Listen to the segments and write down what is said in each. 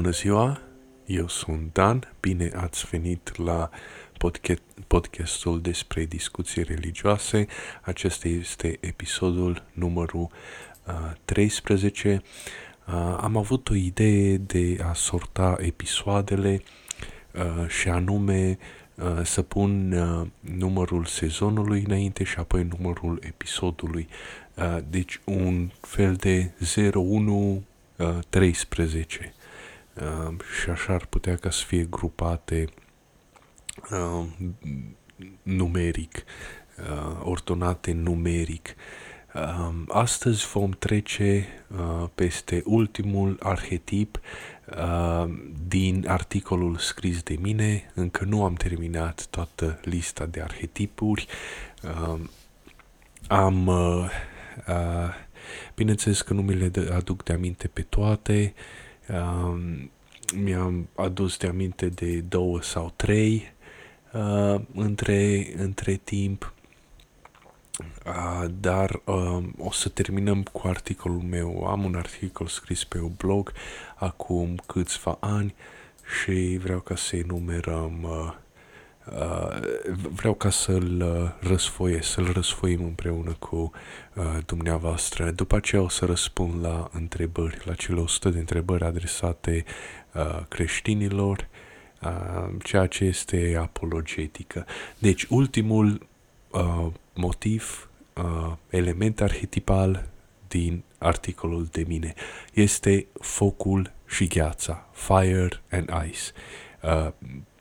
Bună ziua, eu sunt Dan, bine ați venit la podcast, podcastul despre discuții religioase. Acesta este episodul numărul uh, 13. Uh, am avut o idee de a sorta episoadele uh, și anume uh, să pun uh, numărul sezonului înainte și apoi numărul episodului. Uh, deci un fel de 01 13 uh, și așa ar putea ca să fie grupate uh, numeric, uh, ordonate numeric. Uh, astăzi vom trece uh, peste ultimul arhetip uh, din articolul scris de mine. Încă nu am terminat toată lista de arhetipuri. Uh, am uh, uh, Bineînțeles că nu mi le aduc de aminte pe toate, uh, mi-am adus de aminte de două sau trei uh, între, între timp, uh, dar uh, o să terminăm cu articolul meu. Am un articol scris pe un blog acum câțiva ani și vreau ca să enumerăm uh, Uh, vreau ca să-l uh, răsfoie, să-l răsfoim împreună cu uh, dumneavoastră. După aceea o să răspund la întrebări, la cele 100 de întrebări adresate uh, creștinilor, uh, ceea ce este apologetică. Deci, ultimul uh, motiv, uh, element arhetipal din articolul de mine este focul și gheața, fire and ice.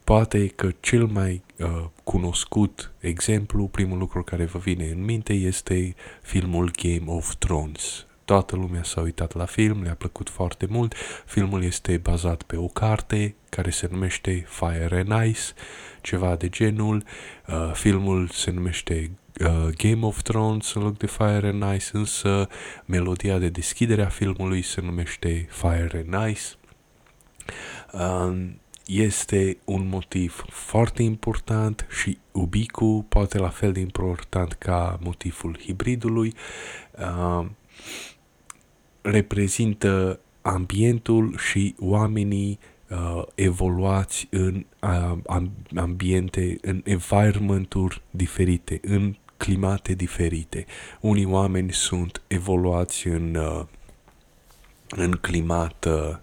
Uh, Poate că cel mai uh, cunoscut exemplu, primul lucru care vă vine în minte este filmul Game of Thrones. Toată lumea s-a uitat la film, le-a plăcut foarte mult. Filmul este bazat pe o carte care se numește Fire and Ice, ceva de genul. Uh, filmul se numește uh, Game of Thrones în loc de Fire and Ice, însă melodia de deschidere a filmului se numește Fire and Ice. Uh, este un motiv foarte important și ubicu, poate la fel de important ca motivul hibridului, uh, reprezintă ambientul și oamenii uh, evoluați în uh, ambiente, în environment-uri diferite, în climate diferite. Unii oameni sunt evoluați în, uh, în climat uh,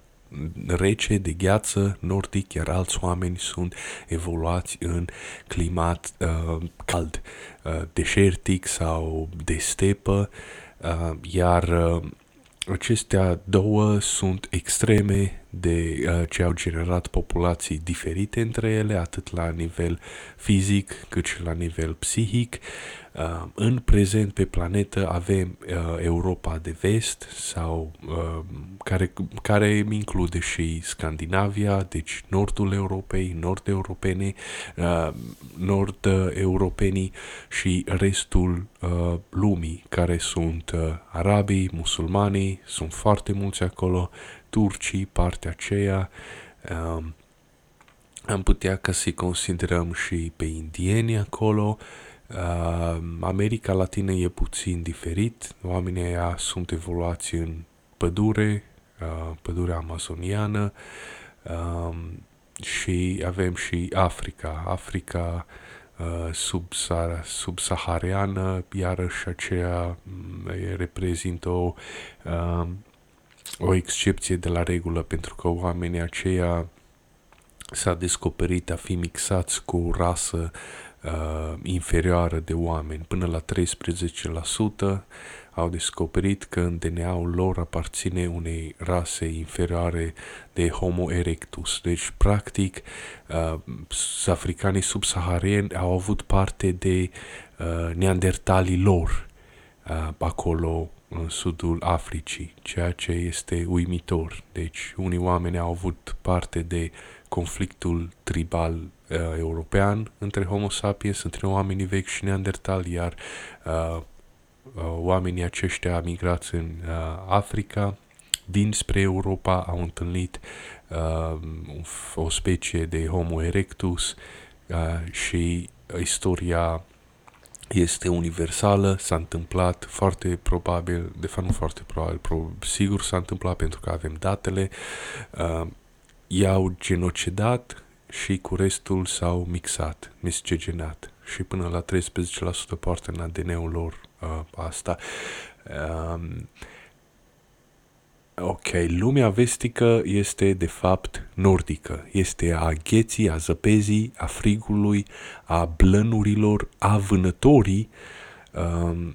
rece, de gheață nordic, iar alți oameni sunt evoluați în climat uh, cald, uh, deșertic sau de stepă, uh, iar uh, acestea două sunt extreme de uh, ce au generat populații diferite între ele, atât la nivel fizic cât și la nivel psihic. Uh, în prezent pe planetă avem uh, Europa de vest sau uh, care, care include și Scandinavia, deci nordul Europei, nord-europene, uh, nord-europenii și restul uh, lumii, care sunt uh, arabii, musulmanii, sunt foarte mulți acolo, turcii, partea aceea, uh, am putea ca să considerăm și pe indieni acolo, Uh, America Latină e puțin diferit, oamenii aia sunt evoluați în pădure, uh, pădurea amazoniană uh, și avem și Africa, Africa uh, subsahariană, subsahariană, iarăși aceea mm, reprezintă o, uh, o excepție de la regulă pentru că oamenii aceia s-a descoperit a fi mixați cu o rasă uh, inferioară de oameni. Până la 13% au descoperit că în DNA-ul lor aparține unei rase inferioare de Homo erectus. Deci, practic, uh, africanii subsaharieni au avut parte de uh, neandertalii lor uh, acolo în sudul Africii, ceea ce este uimitor. Deci, unii oameni au avut parte de conflictul tribal uh, european între Homo sapiens, între oamenii vechi și neandertal, iar uh, uh, oamenii aceștia migrați în uh, Africa, dinspre Europa, au întâlnit uh, o specie de Homo erectus uh, și istoria este universală, s-a întâmplat foarte probabil, de fapt nu foarte probabil, pro, sigur s-a întâmplat pentru că avem datele, uh, i-au genocidat și cu restul s-au mixat, miscegenat și până la 13% poartă în ADN-ul lor uh, asta. Um, ok, lumea vestică este de fapt nordică, este a gheții, a zăpezii, a frigului, a blănurilor, a vânătorii, um,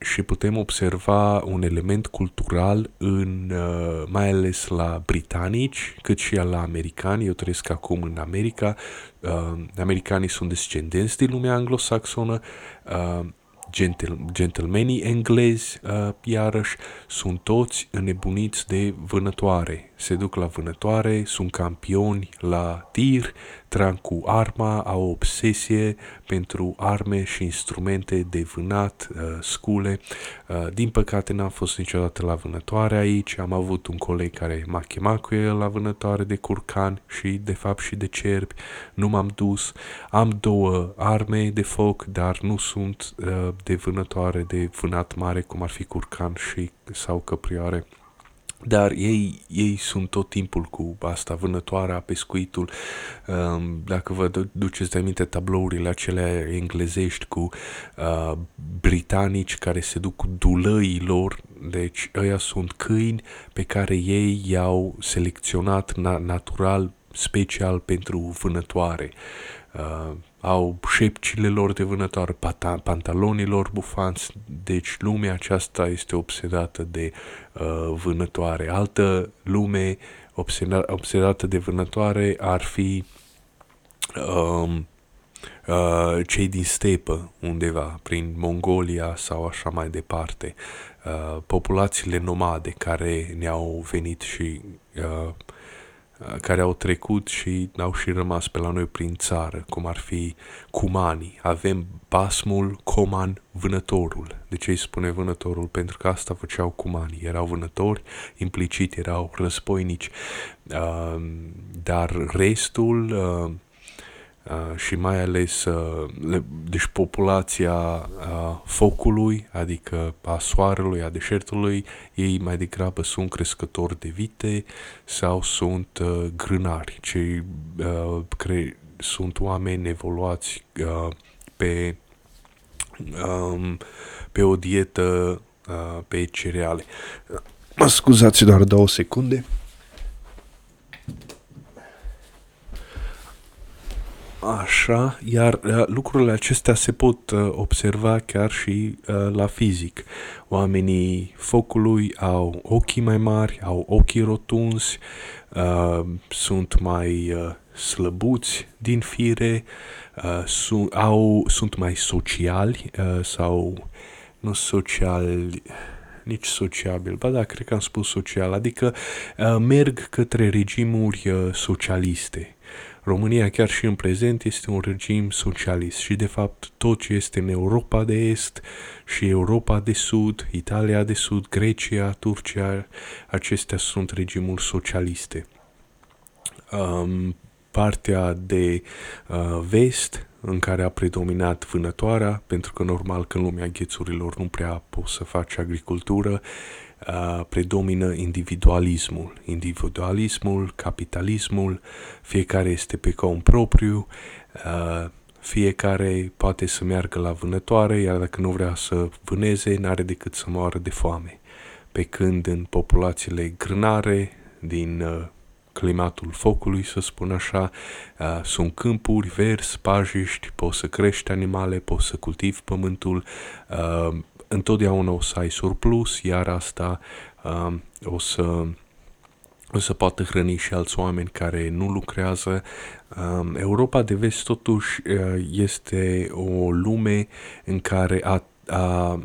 și putem observa un element cultural în, uh, mai ales la britanici, cât și la americani. Eu trăiesc acum în America. Uh, americanii sunt descendenți din lumea anglosaxonă. Uh, gentle, gentlemanii englezi, uh, iarăși, sunt toți înnebuniți de vânătoare. Se duc la vânătoare, sunt campioni la tir, trag cu arma, au o obsesie pentru arme și instrumente de vânat, uh, scule. Uh, din păcate n-am fost niciodată la vânătoare aici, am avut un coleg care m-a chemat cu el la vânătoare de curcan și de fapt și de cerbi, nu m-am dus. Am două arme de foc, dar nu sunt uh, de vânătoare de vânat mare, cum ar fi curcan și sau căprioare. Dar ei, ei sunt tot timpul cu asta, vânătoarea, pescuitul. Um, dacă vă duceți de aminte tablourile acelea englezești cu uh, britanici care se duc cu dulăii lor, deci ăia sunt câini pe care ei i-au selecționat na- natural, special pentru vânătoare. Uh, au șepcile lor de vânătoare, pantalonii lor bufanți, deci lumea aceasta este obsedată de uh, vânătoare. Altă lume obsedată de vânătoare ar fi um, uh, cei din stepă, undeva, prin Mongolia sau așa mai departe. Uh, populațiile nomade care ne-au venit și uh, Uh, care au trecut și au și rămas pe la noi prin țară, cum ar fi cumanii. Avem basmul, coman, vânătorul. De ce îi spune vânătorul? Pentru că asta făceau cumanii. Erau vânători, implicit erau războinici, uh, dar restul uh, Uh, și mai ales uh, deci populația uh, focului, adică a soarelui, a deșertului, ei mai degrabă sunt crescători de vite sau sunt uh, grânari, cei uh, cre- sunt oameni evoluați uh, pe, um, pe o dietă uh, pe cereale. Mă scuzați doar două secunde. Așa, iar uh, lucrurile acestea se pot uh, observa chiar și uh, la fizic. Oamenii focului au ochii mai mari, au ochii rotunzi, uh, sunt mai uh, slăbuți din fire, uh, su- au, sunt mai sociali uh, sau nu sociali, nici sociabil, ba da, cred că am spus social, adică uh, merg către regimuri uh, socialiste. România chiar și în prezent este un regim socialist și de fapt tot ce este în Europa de Est și Europa de Sud, Italia de Sud, Grecia, Turcia, acestea sunt regimuri socialiste. Um, partea de uh, vest, în care a predominat vânătoarea, pentru că normal că în lumea ghețurilor nu prea poți să faci agricultură, uh, predomină individualismul. Individualismul, capitalismul, fiecare este pe cont propriu, uh, fiecare poate să meargă la vânătoare, iar dacă nu vrea să vâneze, n-are decât să moară de foame. Pe când în populațiile grânare din uh, climatul focului, să spun așa, uh, sunt câmpuri verzi, pajiști, poți să crești animale, poți să cultivi pământul, uh, întotdeauna o să ai surplus, iar asta uh, o să o să poată hrăni și alți oameni care nu lucrează. Um, Europa de vest totuși uh, este o lume în care a, a,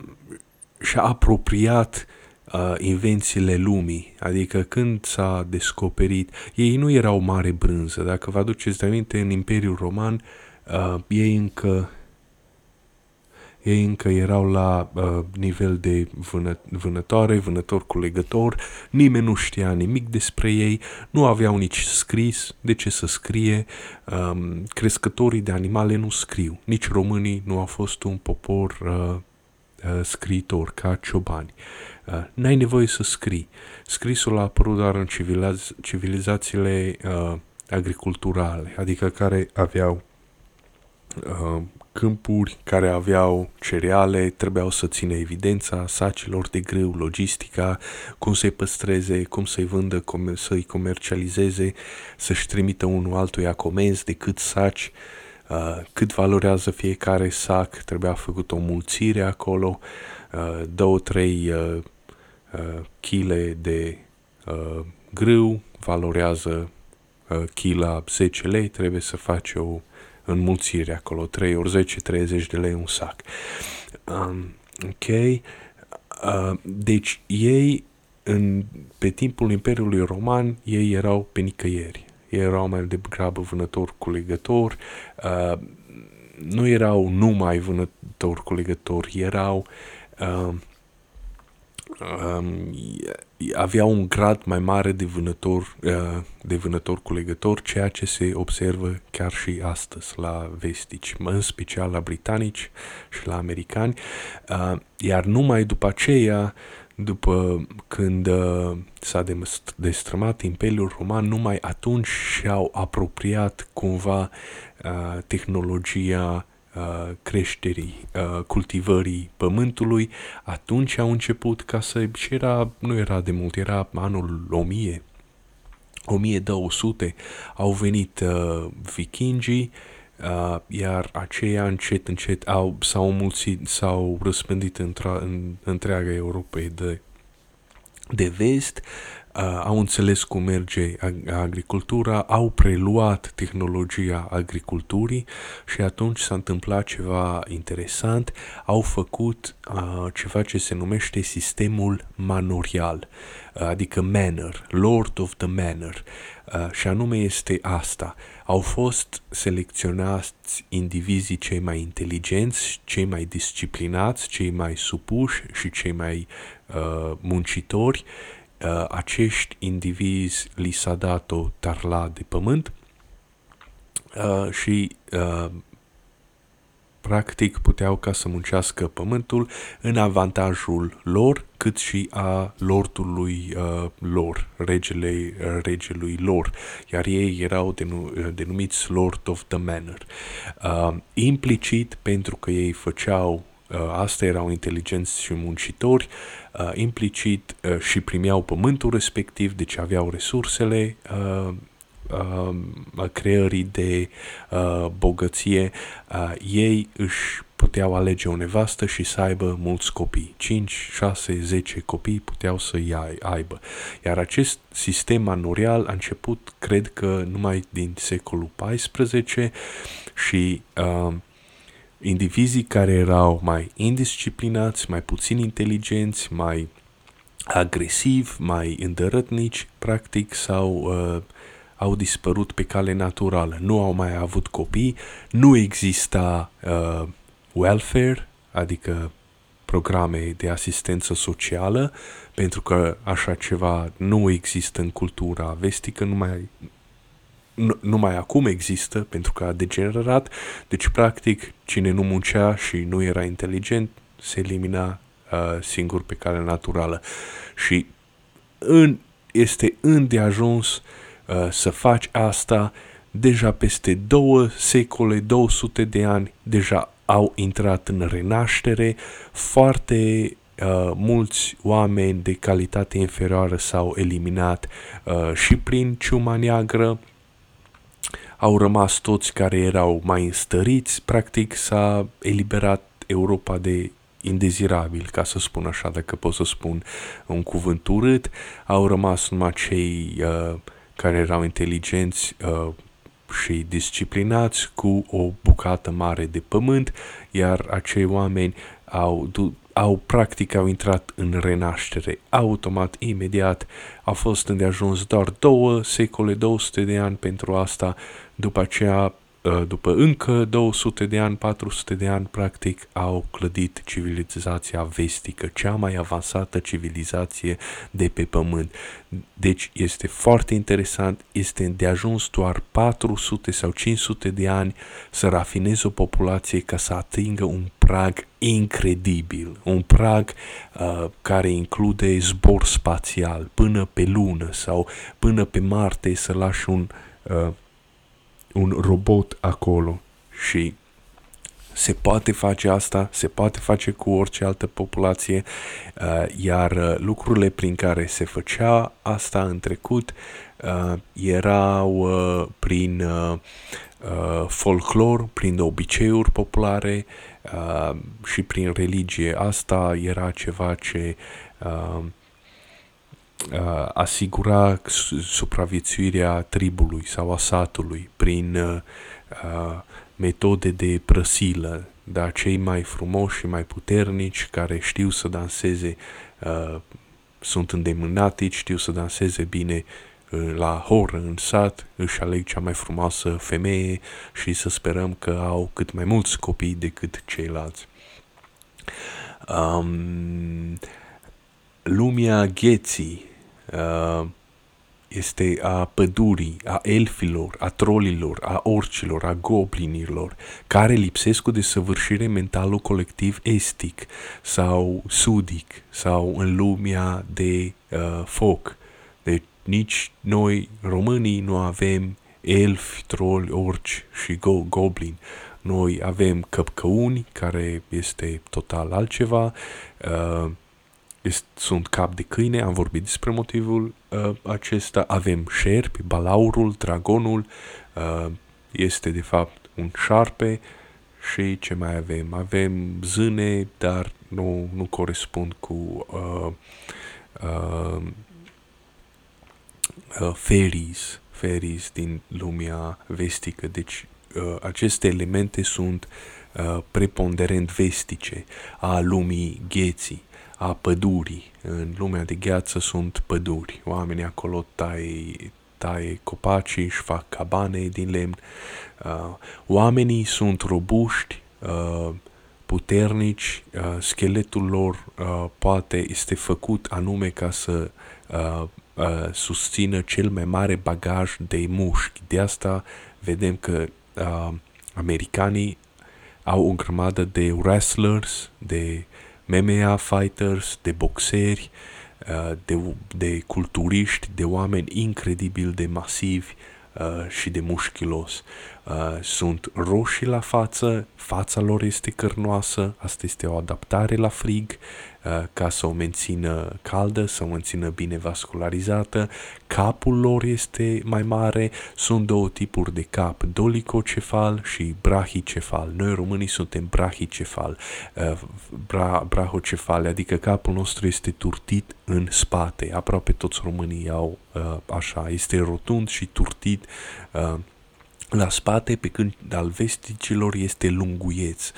și-a apropiat uh, invențiile lumii, adică când s-a descoperit, ei nu erau mare brânză, dacă vă aduceți aminte, în Imperiul Roman, uh, ei încă ei încă erau la uh, nivel de vână, vânătoare, vânător cu legător, nimeni nu știa nimic despre ei, nu aveau nici scris, de ce să scrie, um, crescătorii de animale nu scriu, nici românii nu au fost un popor uh, uh, scriitor ca ciobani. Uh, n-ai nevoie să scrii. Scrisul a apărut doar în civiliza- civilizațiile uh, agriculturale, adică care aveau uh, câmpuri care aveau cereale, trebuiau să țină evidența sacilor de grâu, logistica, cum să-i păstreze, cum să-i vândă, să-i comercializeze, să-și trimită unul altuia comenzi de cât saci, uh, cât valorează fiecare sac, trebuia făcut o mulțire acolo, uh, două, trei uh, uh, chile de uh, grâu valorează uh, chila 10 lei, trebuie să faci o înmulțire acolo, 3 ori 10, 30 de lei un sac. Um, ok? Uh, deci ei, în, pe timpul Imperiului Roman, ei erau pe nicăieri. Ei erau mai degrabă vânători culegători, uh, nu erau numai vânători culegători, erau uh, um, avea un grad mai mare de vânător, uh, de vânător culegător, ceea ce se observă chiar și astăzi la vestici, în special la britanici și la americani, uh, iar numai după aceea, după când uh, s-a destrămat Imperiul Roman, numai atunci și-au apropiat cumva tehnologia Uh, creșterii, uh, cultivării pământului, atunci au început ca să, și era, nu era de mult, era anul 1000, 1200, au venit uh, vikingii, uh, iar aceia încet, încet au, s-au mulțit, s-au răspândit în întreaga Europei de, de vest, uh, au înțeles cum merge agricultura, au preluat tehnologia agriculturii și atunci s-a întâmplat ceva interesant, au făcut uh, ceva ce se numește sistemul manorial, uh, adică manor, Lord of the Manor, uh, și anume este asta. Au fost selecționați indivizii cei mai inteligenți, cei mai disciplinați, cei mai supuși și cei mai uh, muncitori uh, acești indivizi li s-a dat o tarla de pământ uh, și uh, practic puteau ca să muncească pământul în avantajul lor, cât și a lordului uh, lor, regele, uh, regelui lor, iar ei erau denu- uh, denumiți Lord of the Manor. Uh, implicit, pentru că ei făceau Uh, asta erau inteligenți și muncitori, uh, implicit uh, și primeau pământul respectiv, deci aveau resursele creării de bogăție, ei își puteau alege o nevastă și să aibă mulți copii. 5, 6, 10 copii puteau să-i aibă. Iar acest sistem manorial a început, cred că, numai din secolul XIV și uh, indivizii care erau mai indisciplinați, mai puțin inteligenți, mai agresivi, mai îndărătnici, practic sau uh, au dispărut pe cale naturală. Nu au mai avut copii, nu exista uh, welfare, adică programe de asistență socială, pentru că așa ceva nu există în cultura vestică, nu mai nu, numai acum există pentru că a degenerat, deci practic cine nu muncea și nu era inteligent se elimina uh, singur pe cale naturală. Și în, este îndeajuns uh, să faci asta deja peste două secole, 200 de ani, deja au intrat în renaștere, foarte uh, mulți oameni de calitate inferioară s-au eliminat uh, și prin ciuma neagră, au rămas toți care erau mai înstăriți, practic s-a eliberat Europa de indezirabil, ca să spun așa, dacă pot să spun un cuvânt urât, au rămas numai cei uh, care erau inteligenți uh, și disciplinați cu o bucată mare de pământ, iar acei oameni au, au practic au intrat în renaștere. Automat, imediat, a fost îndeajuns doar două secole, 200 de ani pentru asta, după aceea uh, după încă 200 de ani, 400 de ani, practic, au clădit civilizația vestică, cea mai avansată civilizație de pe pământ. Deci este foarte interesant, este de ajuns doar 400 sau 500 de ani să rafineze o populație ca să atingă un prag incredibil, un prag uh, care include zbor spațial până pe lună sau până pe Marte să lași un, uh, un robot acolo și se poate face asta, se poate face cu orice altă populație, uh, iar uh, lucrurile prin care se făcea asta în trecut uh, erau uh, prin uh, uh, folclor, prin obiceiuri populare uh, și prin religie. Asta era ceva ce uh, uh, asigura supraviețuirea tribului sau a satului prin uh, uh, metode de prăsilă, dar cei mai frumoși și mai puternici care știu să danseze uh, sunt îndemânatici, știu să danseze bine uh, la horă în sat, își aleg cea mai frumoasă femeie și să sperăm că au cât mai mulți copii decât ceilalți. Um, lumea gheții uh, este a pădurii, a elfilor, a trolilor, a orcilor, a goblinilor, care lipsesc cu desăvârșire mentalul colectiv estic sau sudic sau în lumea de uh, foc. Deci nici noi românii nu avem elfi, troli, orci și go- goblin. Noi avem căpcăuni, care este total altceva, uh, este, sunt cap de câine, am vorbit despre motivul uh, acesta, avem șerpi, balaurul, dragonul, uh, este de fapt un șarpe și ce mai avem? Avem zâne, dar nu, nu corespund cu uh, uh, uh, fairies, fairies din lumea vestică, deci uh, aceste elemente sunt uh, preponderent vestice a lumii gheții a pădurii. În lumea de gheață sunt păduri. Oamenii acolo taie, taie copacii, își fac cabane din lemn. Uh, oamenii sunt robuști, uh, puternici, uh, scheletul lor uh, poate este făcut anume ca să uh, uh, susțină cel mai mare bagaj de mușchi. De asta vedem că uh, americanii au o grămadă de wrestlers, de MMA fighters, de boxeri, uh, de, de culturiști, de oameni incredibil de masivi uh, și de mușchilos. Uh, sunt roșii la față, fața lor este cărnoasă, asta este o adaptare la frig, Uh, ca să o mențină caldă, să o mențină bine vascularizată. Capul lor este mai mare, sunt două tipuri de cap, dolicocefal și brachicefal. Noi românii suntem brachicefal, uh, bra, brachocefal, adică capul nostru este turtit în spate. Aproape toți românii au uh, așa, este rotund și turtit la spate, pe când al vesticilor este lunguieț.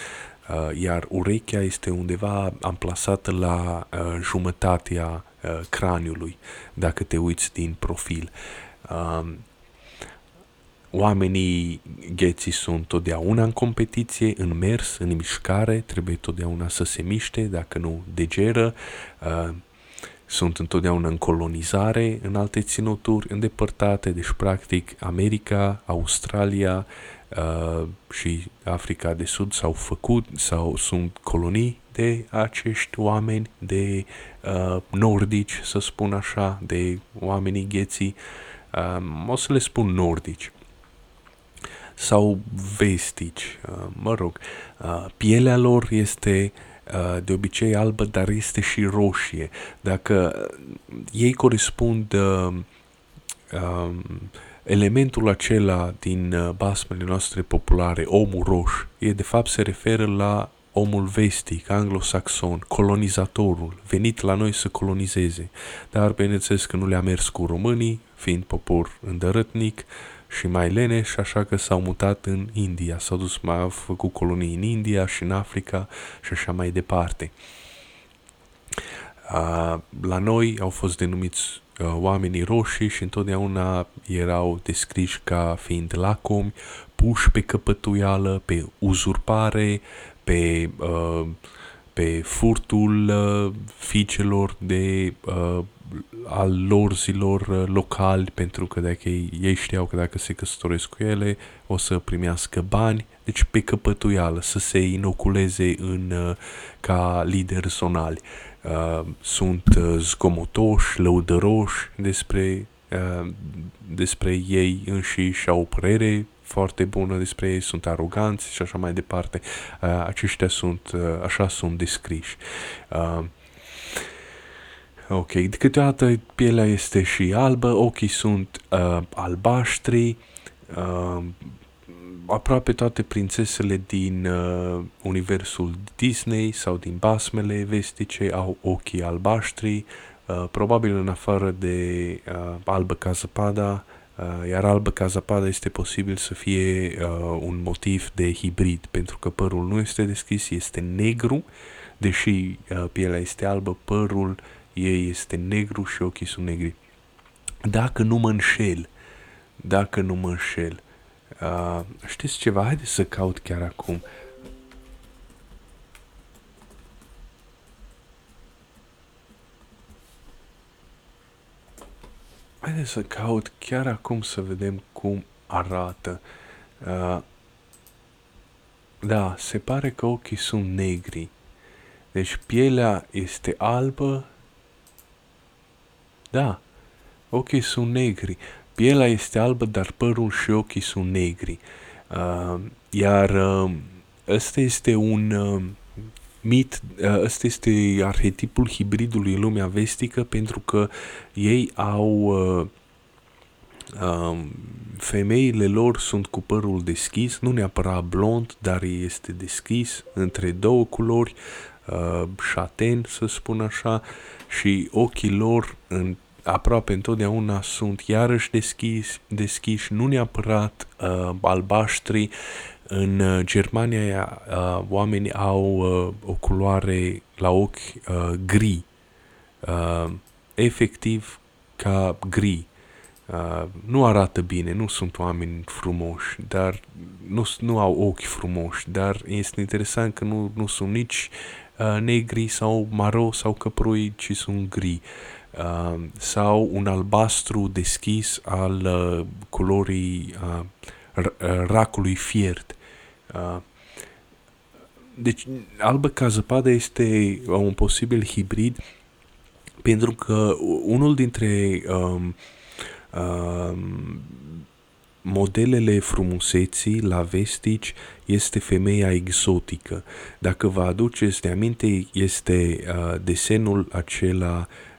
Uh, iar urechea este undeva amplasată la uh, jumătatea uh, craniului, dacă te uiți din profil. Uh, oamenii gheții sunt totdeauna în competiție, în mers, în mișcare, trebuie totdeauna să se miște, dacă nu degeră. Uh, sunt întotdeauna în colonizare în alte ținuturi îndepărtate, deci practic America, Australia, uh, și Africa de Sud s-au făcut sau sunt colonii de acești oameni, de uh, nordici, să spun așa, de oamenii gheții, uh, o să le spun nordici sau vestici, uh, mă rog, uh, pielea lor este uh, de obicei albă, dar este și roșie. Dacă ei corespund uh, uh, elementul acela din uh, basmele noastre populare, omul roș, e de fapt se referă la omul vestic, anglosaxon, colonizatorul, venit la noi să colonizeze. Dar bineînțeles că nu le-a mers cu românii, fiind popor îndărătnic și mai leneș, așa că s-au mutat în India, s-au dus, mai au făcut colonii în India și în Africa și așa mai departe. Uh, la noi au fost denumiți uh, oamenii roșii și întotdeauna erau descriși ca fiind lacomi, puși pe căpătuială, pe uzurpare, pe, uh, pe furtul uh, fiicelor de uh, al lor zilor uh, locali, pentru că dacă ei, ei știau că dacă se căsătoresc cu ele o să primească bani, deci pe căpătuială, să se inoculeze în, uh, ca lideri zonali. Uh, sunt uh, zgomotoși, lăudăroși despre, uh, despre ei înșiși, au o părere foarte bună despre ei, sunt aroganți și așa mai departe. Uh, aceștia sunt, uh, așa sunt descriși. Uh, ok, de câteodată pielea este și albă, ochii sunt uh, albaștri, uh, aproape toate prințesele din uh, universul Disney sau din basmele vestice au ochii albaștri, uh, probabil în afară de uh, albă ca zăpada, uh, iar albă ca zăpada este posibil să fie uh, un motiv de hibrid, pentru că părul nu este deschis, este negru, deși uh, pielea este albă, părul ei este negru și ochii sunt negri. Dacă nu mă înșel, dacă nu mă înșel, Uh, știți ceva? Haideți să caut chiar acum. Haideți să caut chiar acum să vedem cum arată. Uh, da, se pare că ochii sunt negri. Deci pielea este albă. Da, ochii sunt negri. Pielea este albă, dar părul și ochii sunt negri. Uh, iar uh, ăsta este un uh, mit, uh, ăsta este arhetipul hibridului în lumea vestică pentru că ei au uh, uh, femeile lor sunt cu părul deschis, nu neapărat blond, dar este deschis între două culori, uh, șaten să spun așa, și ochii lor în aproape întotdeauna sunt iarăși deschis, deschiși, nu neapărat uh, albaștri. În uh, Germania uh, oamenii au uh, o culoare la ochi uh, gri, uh, efectiv ca gri. Uh, nu arată bine, nu sunt oameni frumoși, dar nu, nu au ochi frumoși, dar este interesant că nu, nu sunt nici uh, negri sau maro sau căprui, ci sunt gri. Uh, sau un albastru deschis al uh, culorii uh, uh, racului fiert. Uh, deci, albă ca zăpadă este un posibil hibrid pentru că unul dintre um, um, modelele frumuseții la vestici este femeia exotică. Dacă vă aduceți de aminte, este uh, desenul acela uh,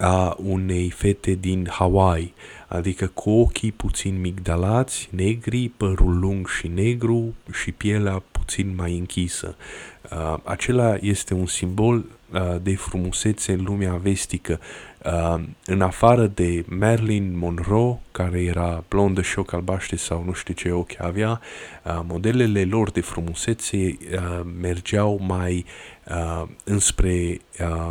a unei fete din Hawaii, adică cu ochii puțin migdalați, negri, părul lung și negru și pielea puțin mai închisă. Uh, acela este un simbol uh, de frumusețe în lumea vestică. Uh, în afară de Marilyn Monroe, care era blondă și ochi albaștri sau nu știu ce ochi avea, uh, modelele lor de frumusețe uh, mergeau mai uh, înspre uh,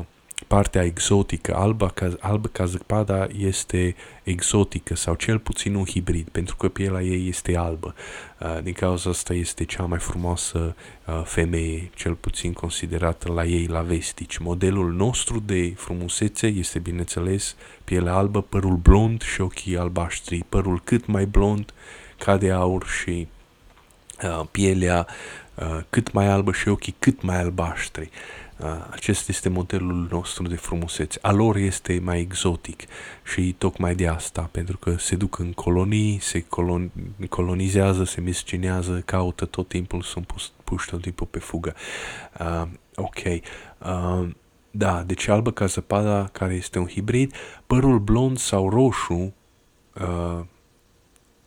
partea exotică, alba ca, albă ca zăpada este exotică sau cel puțin un hibrid, pentru că pielea ei este albă. Uh, din cauza asta este cea mai frumoasă uh, femeie, cel puțin considerată la ei la vestici. Modelul nostru de frumusețe este, bineînțeles, pielea albă, părul blond și ochii albaștri, părul cât mai blond ca de aur și uh, pielea uh, cât mai albă și ochii cât mai albaștri. Acesta este modelul nostru de frumusețe. A lor este mai exotic și tocmai de asta, pentru că se duc în colonii, se colon, colonizează, se miscinează, caută tot timpul, sunt pus, puși tot timpul pe fugă. Uh, ok. Uh, da, deci albă ca zăpada, care este un hibrid, părul blond sau roșu, uh,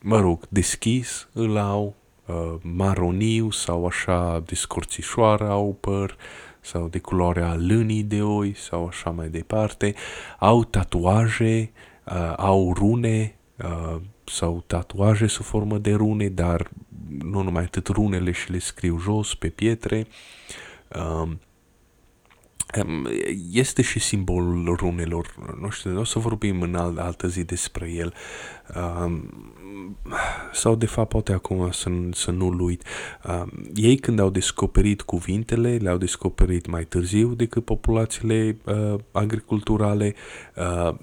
mă rog, deschis, îl au, uh, maroniu sau așa, descorțișoară au păr, uh, sau de culoarea lânii de oi sau așa mai departe, au tatuaje, uh, au rune uh, sau tatuaje sub formă de rune, dar nu numai atât runele și le scriu jos pe pietre. Uh, este și simbolul runelor, nu știu, o să vorbim în altă zi despre el. sau de fapt poate acum să, să nu-l uit, uh, ei când au descoperit cuvintele, le-au descoperit mai târziu decât populațiile uh, agriculturale, uh,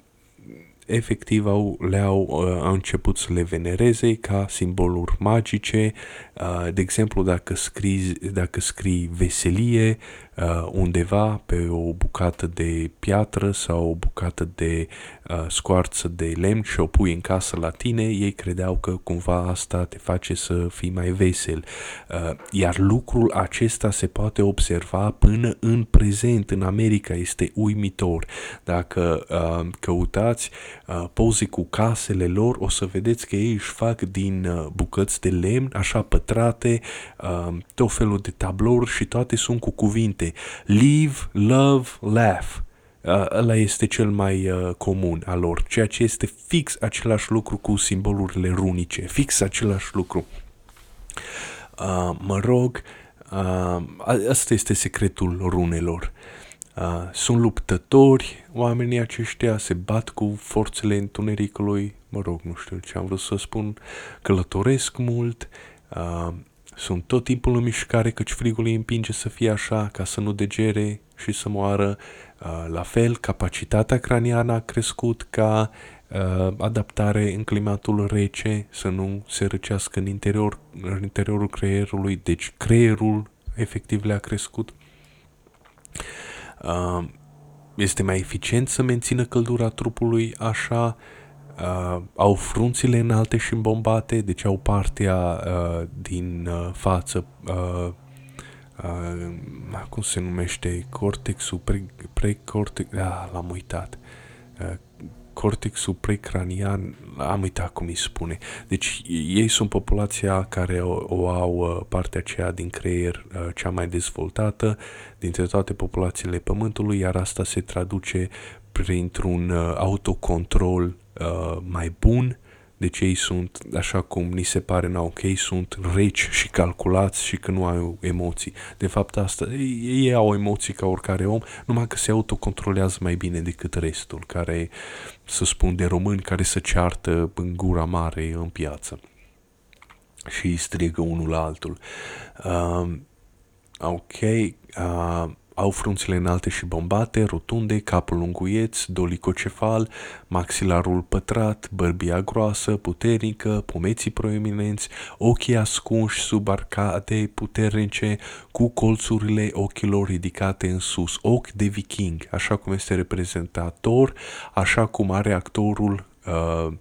efectiv au, le-au uh, au început să le venereze ca simboluri magice. Uh, de exemplu, dacă scrii, dacă scrii veselie, uh, undeva pe o bucată de piatră sau o bucată de uh, scoarță de lemn și o pui în casă la tine, ei credeau că cumva asta te face să fii mai vesel. Uh, iar lucrul acesta se poate observa până în prezent în America, este uimitor. Dacă uh, căutați uh, poze cu casele lor, o să vedeți că ei își fac din uh, bucăți de lemn, așa pătrate, uh, tot felul de tablouri și toate sunt cu cuvinte live, love, laugh. Uh, ăla este cel mai uh, comun al lor, ceea ce este fix același lucru cu simbolurile runice, fix același lucru. Uh, mă rog, uh, asta este secretul runelor. Uh, sunt luptători, oamenii aceștia se bat cu forțele întunericului, mă rog, nu știu ce am vrut să spun, călătoresc mult, uh, sunt tot timpul în mișcare căci frigul îi împinge să fie așa ca să nu degere și să moară. Uh, la fel, capacitatea craniană a crescut ca uh, adaptare în climatul rece, să nu se răcească în, interior, în interiorul creierului, deci creierul efectiv le-a crescut. Uh, este mai eficient să mențină căldura trupului așa, uh, au frunțile înalte și îmbombate, deci au partea uh, din uh, față, uh, uh, cum se numește, cortexul, pre, precortex, ah, l-am uitat, uh, cortexul precranian, am uitat cum îi spune. Deci ei sunt populația care o, o au uh, partea aceea din creier uh, cea mai dezvoltată dintre toate populațiile Pământului, iar asta se traduce printr-un uh, autocontrol uh, mai bun, deci ei sunt, așa cum ni se pare nou, că ei sunt reci și calculați și că nu au emoții. De fapt, asta, ei, ei au emoții ca oricare om, numai că se autocontrolează mai bine decât restul, care, să spun, de români care se ceartă în gura mare în piață și strigă unul la altul. Uh, ok, uh, au frunțile înalte și bombate, rotunde, capul lunguieț, dolicocefal, maxilarul pătrat, bărbia groasă, puternică, pomeții proeminenți, ochii ascunși sub arcade puternice, cu colțurile ochilor ridicate în sus, ochi de viking, așa cum este reprezentator, așa cum are actorul uh,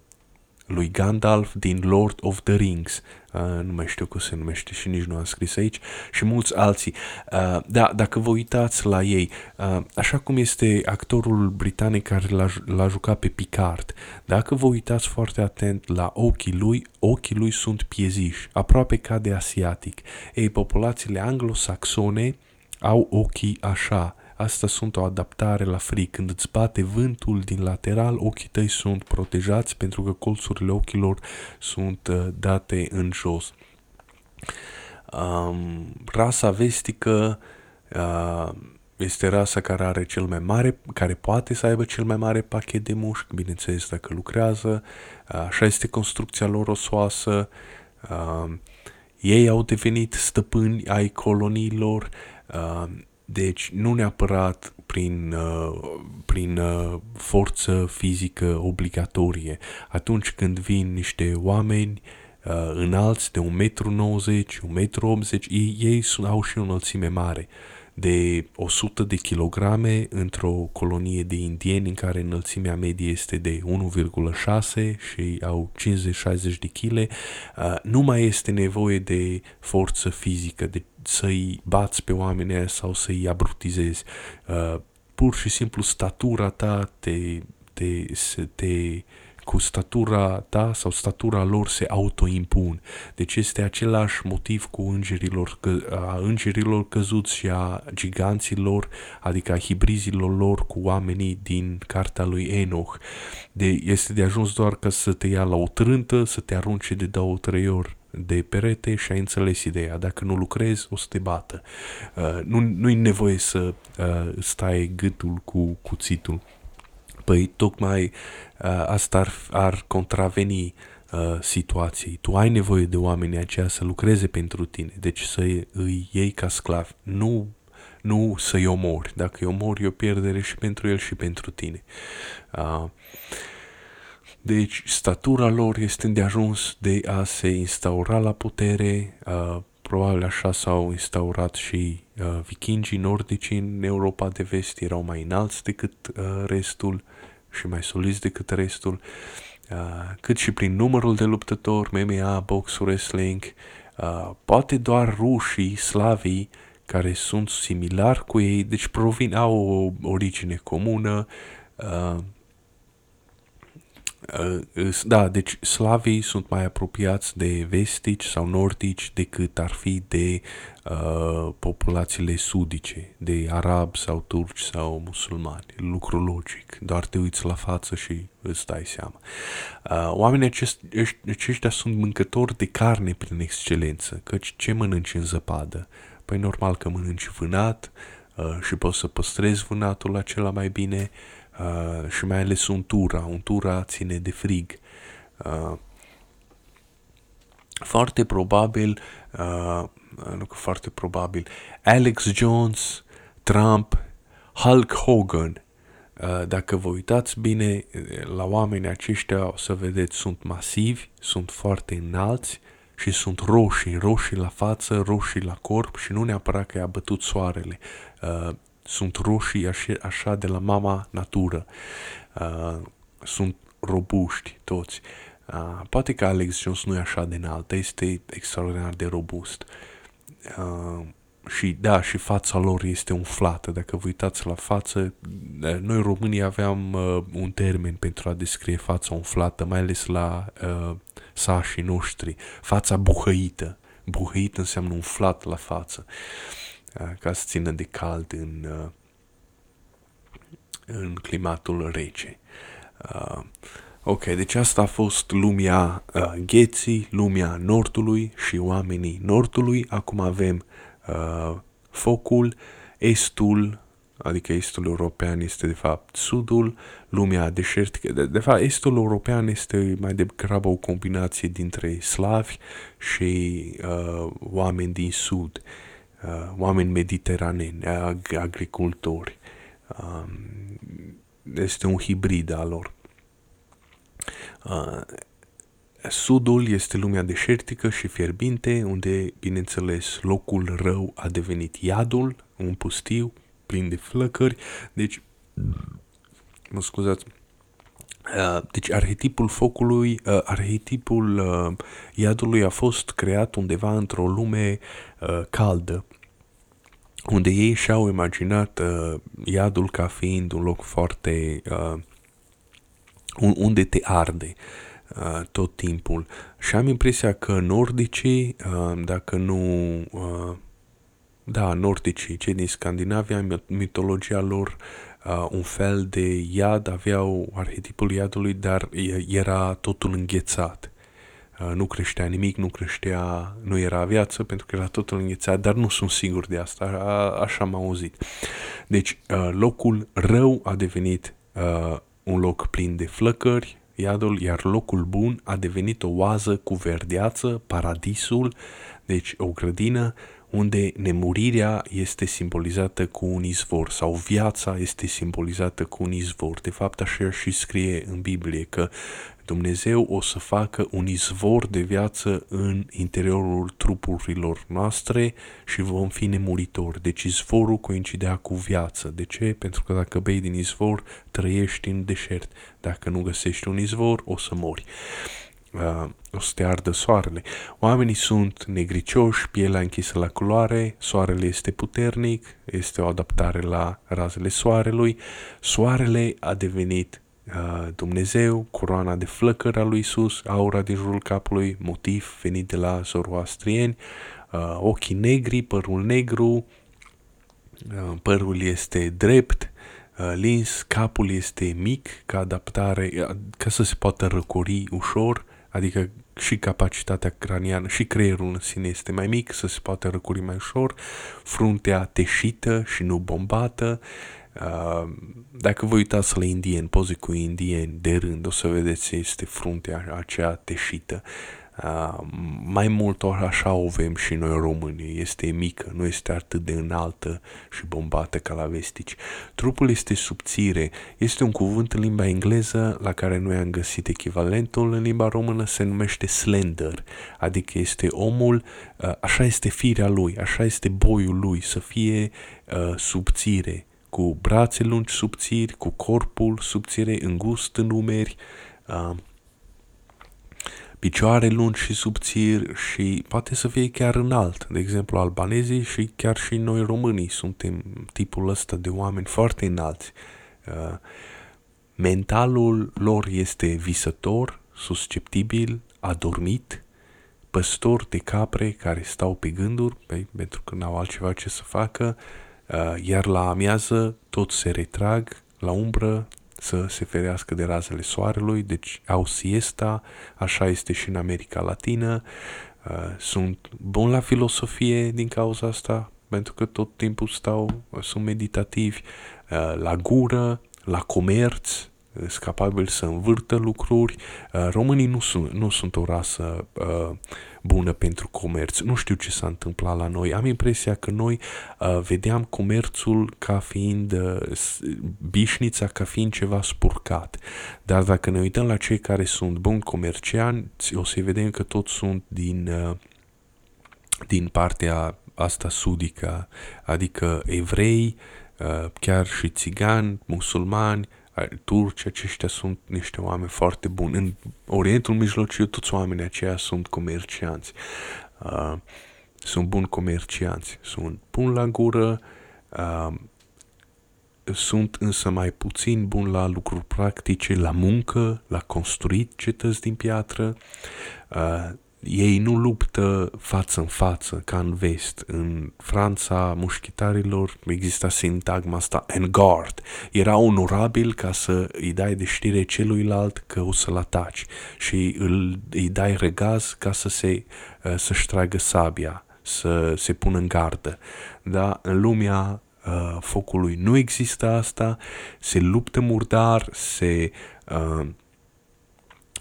lui Gandalf din Lord of the Rings, uh, nu mai știu cum se numește și nici nu am scris aici, și mulți alții. Uh, da, dacă vă uitați la ei, uh, așa cum este actorul britanic care l-a, l-a jucat pe Picard, dacă vă uitați foarte atent la ochii lui, ochii lui sunt pieziși, aproape ca de asiatic. Ei, populațiile anglosaxone au ochii așa, Asta sunt o adaptare la frig. Când îți bate vântul din lateral, ochii tăi sunt protejați pentru că colțurile ochilor sunt uh, date în jos. Um, rasa vestică uh, este rasa care are cel mai mare, care poate să aibă cel mai mare pachet de mușchi, bineînțeles dacă lucrează, uh, așa este construcția lor osoasă, uh, ei au devenit stăpâni ai coloniilor, uh, deci nu neapărat prin, uh, prin uh, forță fizică obligatorie. Atunci când vin niște oameni uh, înalți de 1,90 m, 1,80 m, ei, ei au și o înălțime mare de 100 de kilograme într-o colonie de indieni în care înălțimea medie este de 1,6 și au 50-60 de kg, uh, nu mai este nevoie de forță fizică, de să-i bați pe oamenii sau să-i abrutizezi. Uh, pur și simplu statura ta te, te, te, te cu statura ta sau statura lor se autoimpun. Deci este același motiv cu îngerilor, că, a îngerilor căzuți și a giganților, adică a hibrizilor lor cu oamenii din cartea lui Enoch. De, este de ajuns doar ca să te ia la o trântă, să te arunce de două, trei ori de perete și ai înțeles ideea. Dacă nu lucrezi, o să te bată. Uh, nu, nu-i nevoie să uh, stai gâtul cu cuțitul. Păi tocmai uh, asta ar, ar contraveni uh, situației. Tu ai nevoie de oamenii aceia să lucreze pentru tine, deci să îi iei ca sclavi, nu, nu să-i omori. Dacă îi omori, e o pierdere și pentru el și pentru tine. Uh, deci, statura lor este îndeajuns de a se instaura la putere, uh, probabil așa s-au instaurat și uh, vikingii nordici în Europa de vest, erau mai înalți decât uh, restul și mai soliți decât restul, uh, cât și prin numărul de luptători, MMA, box, wrestling, uh, poate doar rușii, slavii, care sunt similari cu ei, deci provin, au o origine comună, uh, Uh, da, deci slavii sunt mai apropiați de vestici sau nordici decât ar fi de uh, populațiile sudice, de arabi sau turci sau musulmani. Lucru logic, doar te uiți la față și îți dai seama. Uh, oamenii acest, aceștia sunt mâncători de carne prin excelență, căci ce mănânci în zăpadă? Păi normal că mănânci vânat uh, și poți să păstrezi vânatul acela mai bine, uh, uh, și mai ales untura. Untura ține de frig. Uh, foarte probabil, uh, nu că foarte probabil, Alex Jones, Trump, Hulk Hogan, uh, dacă vă uitați bine la oamenii aceștia, o să vedeți, sunt masivi, sunt foarte înalți și sunt roșii, roșii la față, roșii la corp și nu neapărat că i-a bătut soarele. Uh, sunt roșii așa, așa de la mama natură. Uh, sunt robuști toți. Uh, poate că Alex Jones nu e așa de înalt, este extraordinar de robust. Uh, și da, și fața lor este umflată. Dacă vă uitați la față, uh, noi românii aveam uh, un termen pentru a descrie fața umflată, mai ales la uh, sașii noștri. Fața buhăită. Buhăit înseamnă umflat la față. Uh, ca să țină de cald în, uh, în climatul rece. Uh, ok, deci asta a fost lumea uh, gheții, lumea nordului și oamenii nordului. Acum avem uh, focul, estul, adică estul european este de fapt sudul, lumea deșertică. De, de fapt, estul european este mai degrabă o combinație dintre slavi și uh, oameni din sud. Uh, uh, oameni mediteraneni, ag- agricultori. Uh, este un hibrid al lor. Uh, Sudul este lumea deșertică și fierbinte, unde, bineînțeles, locul rău a devenit iadul, un pustiu plin de flăcări. Deci, mă scuzați, Uh, deci arhetipul focului, uh, arhetipul uh, iadului a fost creat undeva într-o lume caldă, unde ei și-au imaginat iadul ca fiind un loc foarte... unde te arde tot timpul. Și am impresia că nordicii, dacă nu... da, nordicii, cei din Scandinavia, mitologia lor uh, un fel de iad, aveau arhetipul iadului, dar era totul înghețat. Uh, nu creștea nimic, nu creștea, nu era viață pentru că era totul înghețat, dar nu sunt sigur de asta, a, așa am auzit. Deci uh, locul rău a devenit uh, un loc plin de flăcări, iadul, iar locul bun a devenit o oază cu verdeață, paradisul, deci o grădină unde nemurirea este simbolizată cu un izvor sau viața este simbolizată cu un izvor. De fapt, așa și scrie în Biblie că Dumnezeu o să facă un izvor de viață în interiorul trupurilor noastre și vom fi nemuritori. Deci izvorul coincidea cu viață. De ce? Pentru că dacă bei din izvor, trăiești în deșert. Dacă nu găsești un izvor, o să mori uh, o să te ardă soarele. Oamenii sunt negricioși, pielea închisă la culoare, soarele este puternic, este o adaptare la razele soarelui. Soarele a devenit uh, Dumnezeu, coroana de flăcări a lui Isus, aura din jurul capului, motiv venit de la zoroastrieni, uh, ochii negri, părul negru, uh, părul este drept, uh, lins, capul este mic ca adaptare, uh, ca să se poată răcori ușor, adică și capacitatea craniană și creierul în sine este mai mic, să se poate răcuri mai ușor, fruntea teșită și nu bombată, Uh, dacă vă uitați la indieni, poze cu indieni de rând, o să vedeți este fruntea aceea teșită. Uh, mai mult ori așa o avem și noi români. Este mică, nu este atât de înaltă și bombată ca la vestici. Trupul este subțire. Este un cuvânt în limba engleză la care noi am găsit echivalentul în limba română, se numește slender. Adică este omul, uh, așa este firea lui, așa este boiul lui, să fie uh, subțire, cu brațe lungi subțiri, cu corpul subțire, îngust în umeri, uh, picioare lungi și subțiri și poate să fie chiar înalt. De exemplu, albanezii și chiar și noi românii suntem tipul ăsta de oameni foarte înalți. Uh, mentalul lor este visător, susceptibil, adormit, păstor de capre care stau pe gânduri, pe, pentru că n-au altceva ce să facă, uh, iar la amiază toți se retrag la umbră, să se ferească de razele soarelui, deci au siesta, așa este și în America Latină. Uh, sunt bun la filosofie din cauza asta, pentru că tot timpul stau, sunt meditativi, uh, la gură, la comerț, sunt capabili să învârtă lucruri. Uh, românii nu sunt, nu sunt o rasă uh, bună pentru comerț. Nu știu ce s-a întâmplat la noi. Am impresia că noi uh, vedeam comerțul ca fiind uh, bișnița, ca fiind ceva spurcat. Dar dacă ne uităm la cei care sunt buni comercianți, o să vedem că toți sunt din, uh, din partea asta sudică, adică evrei, uh, chiar și țigani, musulmani, turci, aceștia sunt niște oameni foarte buni. În Orientul Mijlociu toți oamenii aceia sunt comercianți. Uh, sunt buni comercianți, sunt buni la gură, uh, sunt însă mai puțin buni la lucruri practice, la muncă, la construit cetăți din piatră. Uh, ei nu luptă față în față, ca în vest. În Franța, mușchitarilor, exista sintagma asta, en guard. Era onorabil ca să îi dai de știre celuilalt că o să-l ataci și îl, îi dai regaz ca să se, uh, să-și tragă sabia, să se pună în gardă. Da? În lumea uh, focului nu există asta, se luptă murdar, se... Uh,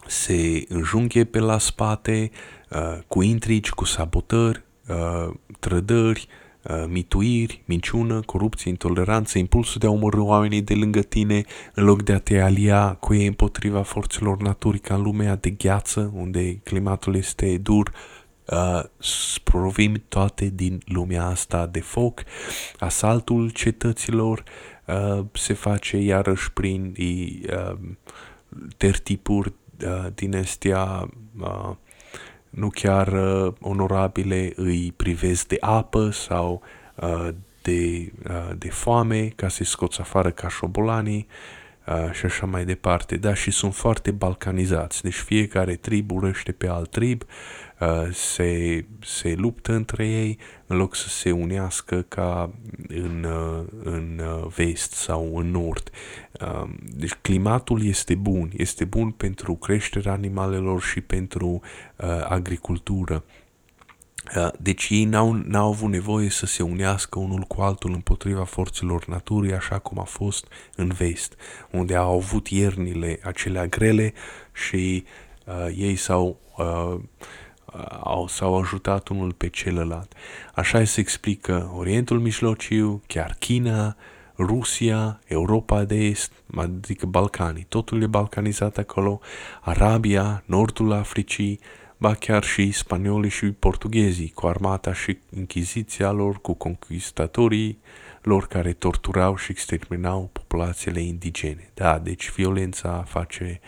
se înjunghe pe la spate uh, cu intrigi, cu sabotări, uh, trădări, uh, mituiri, minciună, corupție, intoleranță, impulsul de a omorâ oamenii de lângă tine în loc de a te alia cu ei împotriva forțelor naturii ca în lumea de gheață, unde climatul este dur, uh, provim toate din lumea asta de foc. Asaltul cetăților uh, se face iarăși prin uh, tertipuri uh, dinastia uh, nu chiar uh, onorabile îi privesc de apă sau uh, de, uh, de foame ca să-i scoți afară ca șobolanii. uh, și așa mai departe. Da, și sunt foarte balcanizați, deci fiecare trib urăște pe alt trib, uh, se, se luptă între ei în loc să se unească ca în, uh, în uh, vest sau în nord. Uh, deci climatul este bun, este bun pentru creșterea animalelor și pentru uh, agricultură. Uh, deci ei n-au, n-au avut nevoie să se unească unul cu altul împotriva forțelor naturii, așa cum a fost în vest, unde au avut iernile acelea grele și uh, ei s-au, uh, au, s-au ajutat unul pe celălalt. Așa se explică Orientul Mijlociu, chiar China, Rusia, Europa de Est, adică Balcanii, totul e balcanizat acolo, Arabia, Nordul Africii, ba chiar și spaniolii și portughezii, cu armata și închiziția lor, cu conquistatorii lor care torturau și exterminau populațiile indigene. Da, deci violența face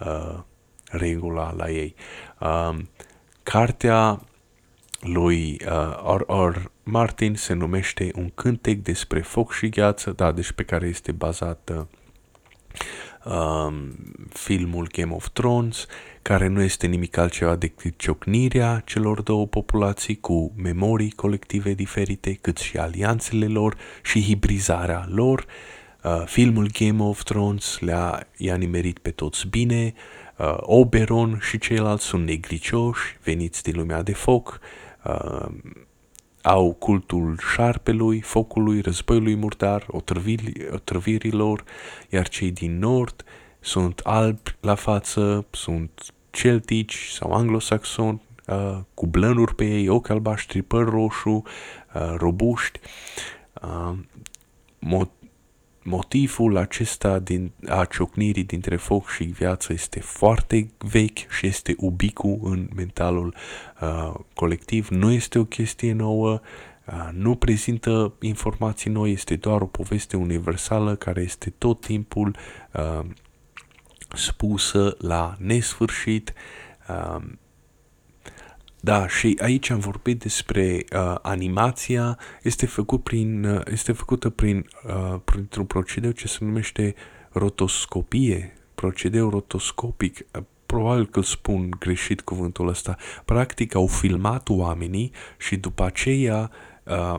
uh, regula la ei. Uh, cartea lui uh, R.R. Martin se numește Un cântec despre foc și gheață, da, deci pe care este bazat uh, um, filmul Game of Thrones, care nu este nimic altceva decât ciocnirea celor două populații cu memorii colective diferite, cât și alianțele lor și hibrizarea lor. Uh, filmul Game of Thrones le-a i-a nimerit pe toți bine, uh, Oberon și ceilalți sunt negricioși, veniți din lumea de foc, uh, au cultul șarpelui, focului, războiului murdar, otrăvirilor, iar cei din nord sunt albi la față, sunt celtici sau anglosaxoni, uh, cu blănuri pe ei, ochi albaștri, păr roșu, uh, robuști. Uh, motivul acesta din, a ciocnirii dintre foc și viață este foarte vechi și este ubicu în mentalul uh, colectiv. Nu este o chestie nouă, uh, nu prezintă informații noi, este doar o poveste universală care este tot timpul uh, spusă la nesfârșit. Uh, da, și aici am vorbit despre uh, animația, este, făcut prin, uh, este făcută prin, uh, printr-un procedeu ce se numește rotoscopie, procedeu rotoscopic, uh, probabil că spun greșit cuvântul ăsta. Practic au filmat oamenii și după aceea uh,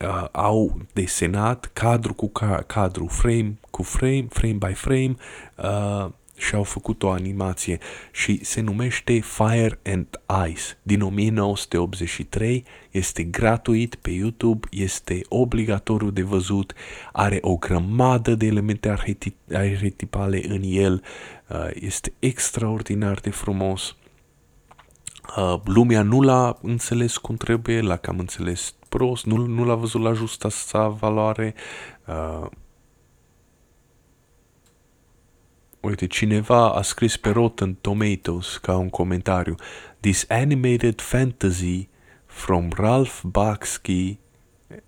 uh, au desenat cadru cu ca- cadru, frame cu frame, frame by frame, uh, și au făcut o animație și se numește Fire and Ice din 1983, este gratuit pe YouTube, este obligatoriu de văzut, are o grămadă de elemente arhetipale în el, uh, este extraordinar de frumos. Uh, lumea nu l-a înțeles cum trebuie, l-a cam înțeles prost, nu, nu l-a văzut la justa sa valoare, uh, Uite, cineva a scris pe Rotten Tomatoes ca un comentariu This animated fantasy from Ralph Bakshi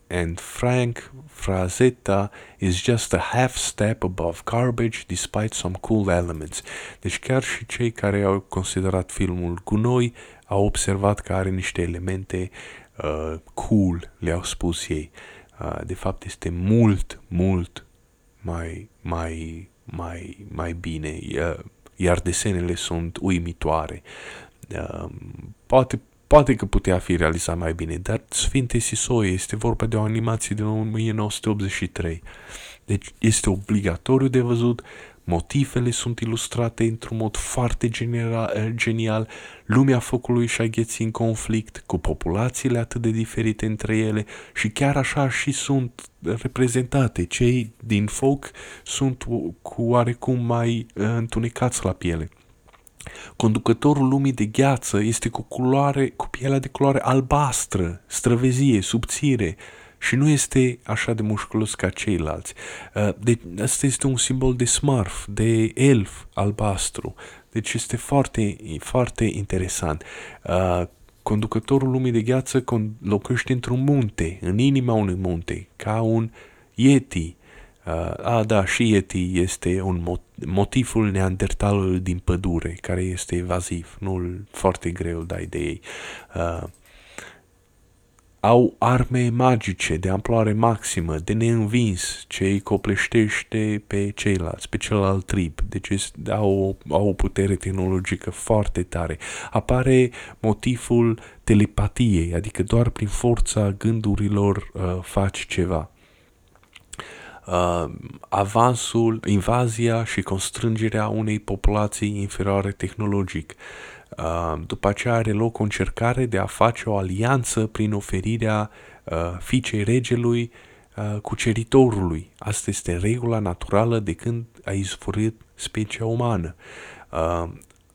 and Frank Frazetta is just a half step above garbage despite some cool elements. Deci chiar și cei care au considerat filmul gunoi au observat că are niște elemente uh, cool, le-au spus ei. Uh, de fapt este mult, mult mai, mai mai, mai bine, iar desenele sunt uimitoare. Poate, poate că putea fi realizat mai bine, dar Sfinte Sisoie este vorba de o animație din 1983. Deci este obligatoriu de văzut, Motivele sunt ilustrate într-un mod foarte genera, eh, genial, lumea focului și a gheții în conflict, cu populațiile atât de diferite între ele și chiar așa și sunt reprezentate. Cei din foc sunt cu oarecum mai uh, întunecați la piele. Conducătorul lumii de gheață este cu, culoare, cu pielea de culoare albastră, străvezie, subțire, și nu este așa de musculos ca ceilalți. Uh, deci, asta este un simbol de smurf, de elf albastru. Deci este foarte, foarte interesant. Uh, conducătorul lumii de gheață locuiește într-un munte, în inima unui munte, ca un yeti. Uh, a, da, și yeti este un motivul neandertalului din pădure, care este evaziv, nu foarte greu dai de ei. Uh, au arme magice de amploare maximă, de neînvins, ce îi copleștește pe ceilalți, pe celălalt trib. Deci au, au o putere tehnologică foarte tare. Apare motivul telepatiei, adică doar prin forța gândurilor uh, faci ceva. Uh, avansul, invazia și constrângerea unei populații inferioare tehnologic. Uh, după aceea are loc o încercare de a face o alianță prin oferirea fiicei regelui cuceritorului. Asta este regula naturală de când a izvorât specia umană.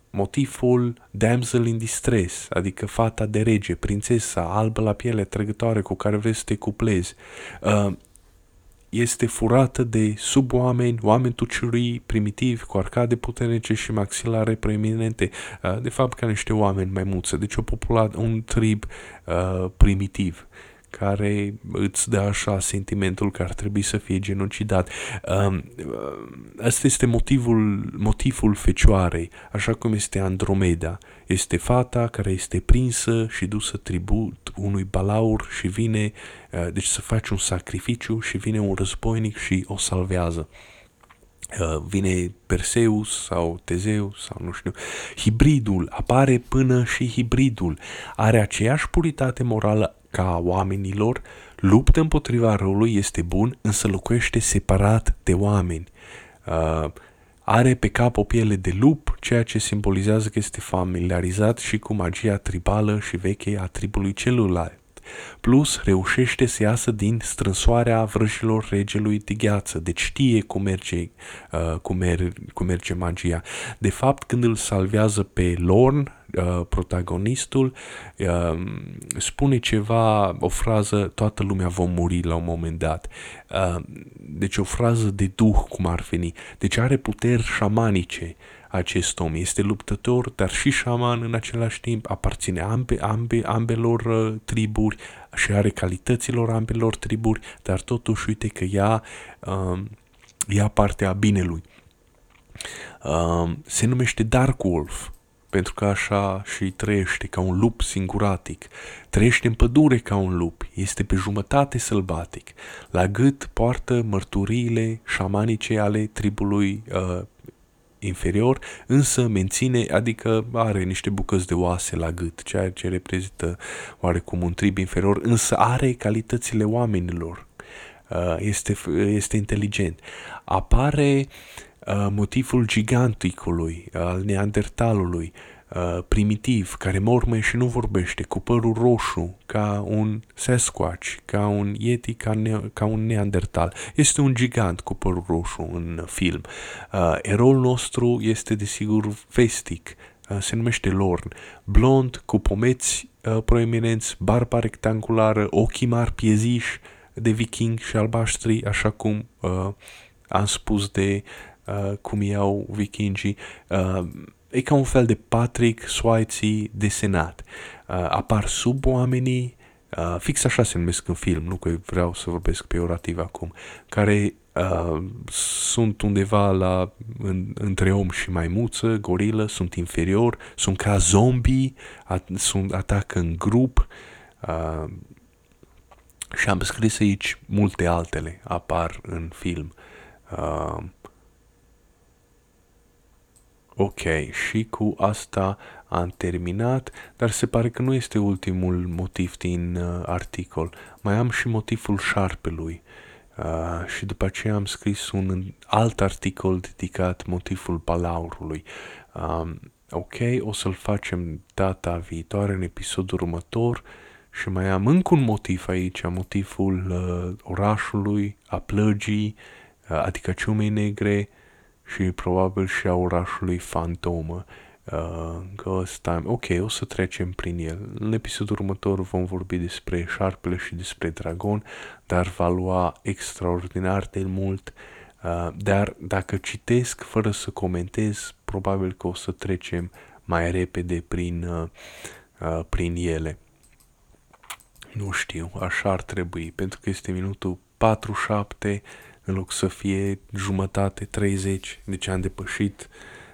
Motivul damsel in distress, adică fata de rege, prințesa albă la piele trăgătoare cu care vrei să te cuplezi este furată de suboameni, oameni tuciurii primitivi, cu arcade puternice și maxilare preeminente, uh, de fapt ca niște oameni mai muță, deci o populație, un trib uh, primitiv care îți dă așa sentimentul că ar trebui să fie genocidat. Um, asta este motivul, motivul fecioarei, așa cum este Andromeda. Este fata care este prinsă și dusă tribut unui balaur și vine, uh, deci să faci un sacrificiu și vine un războinic și o salvează. Uh, vine Perseus sau Tezeus sau nu știu. Hibridul apare până și hibridul are aceeași puritate morală ca oamenilor, luptă împotriva răului, este bun, însă locuiește separat de oameni. Uh, are pe cap o piele de lup, ceea ce simbolizează că este familiarizat și cu magia tribală și veche a tribului celuilalt. Plus, reușește să iasă din strânsoarea vrăjilor regelui de gheață, deci știe cum merge, uh, cum, mer- cum merge magia. De fapt, când îl salvează pe Lorn, uh, protagonistul, uh, spune ceva, o frază, toată lumea va muri la un moment dat. Uh, deci o frază de duh, cum ar veni. Deci are puteri șamanice acest om. Este luptător, dar și șaman în același timp, aparține ambe, ambe, ambelor uh, triburi și are calităților ambelor triburi, dar totuși uite că ia, uh, ia partea binelui. Uh, se numește Dark Wolf pentru că așa și trăiește ca un lup singuratic. Trăiește în pădure ca un lup, este pe jumătate sălbatic. La gât poartă mărturiile șamanice ale tribului uh, inferior, însă menține, adică are niște bucăți de oase la gât, ceea ce reprezintă oarecum un trib inferior, însă are calitățile oamenilor. Uh, este, este inteligent. Apare uh, motivul giganticului, al neandertalului, Uh, primitiv, care mormă și nu vorbește, cu părul roșu, ca un Sasquatch, ca un Yeti, ca, ne- ca un Neandertal. Este un gigant cu părul roșu în film. Uh, eroul nostru este desigur vestic, uh, se numește Lorn, blond, cu pomeți uh, proeminenți, barba rectangulară, ochii mari pieziși de viking și albaștri, așa cum uh, am spus de uh, cum iau vikingii. Uh, e ca un fel de Patrick Swayze desenat. Uh, apar sub oamenii, uh, fix așa se numesc în film, nu că vreau să vorbesc peorativ acum, care uh, sunt undeva la, în, între om și maimuță, gorilă, sunt inferior, sunt ca zombie, at, sunt, atacă în grup, uh, și am scris aici multe altele apar în film. Uh, Ok, și cu asta am terminat, dar se pare că nu este ultimul motiv din uh, articol. Mai am și motivul șarpelui. Uh, și după aceea am scris un alt articol dedicat motivul balaurului. Um, ok, o să-l facem data viitoare în episodul următor și mai am încă un motiv aici, motivul uh, orașului, a plăgii, uh, adică ciumei negre, și probabil și a orașului fantomă. Uh, că ăsta, ok, o să trecem prin el. În episodul următor vom vorbi despre șarpele și despre dragon, dar va lua extraordinar de mult. Uh, dar dacă citesc fără să comentez, probabil că o să trecem mai repede prin, uh, uh, prin ele. Nu știu, așa ar trebui, pentru că este minutul 47 în loc să fie jumătate, 30, deci am depășit,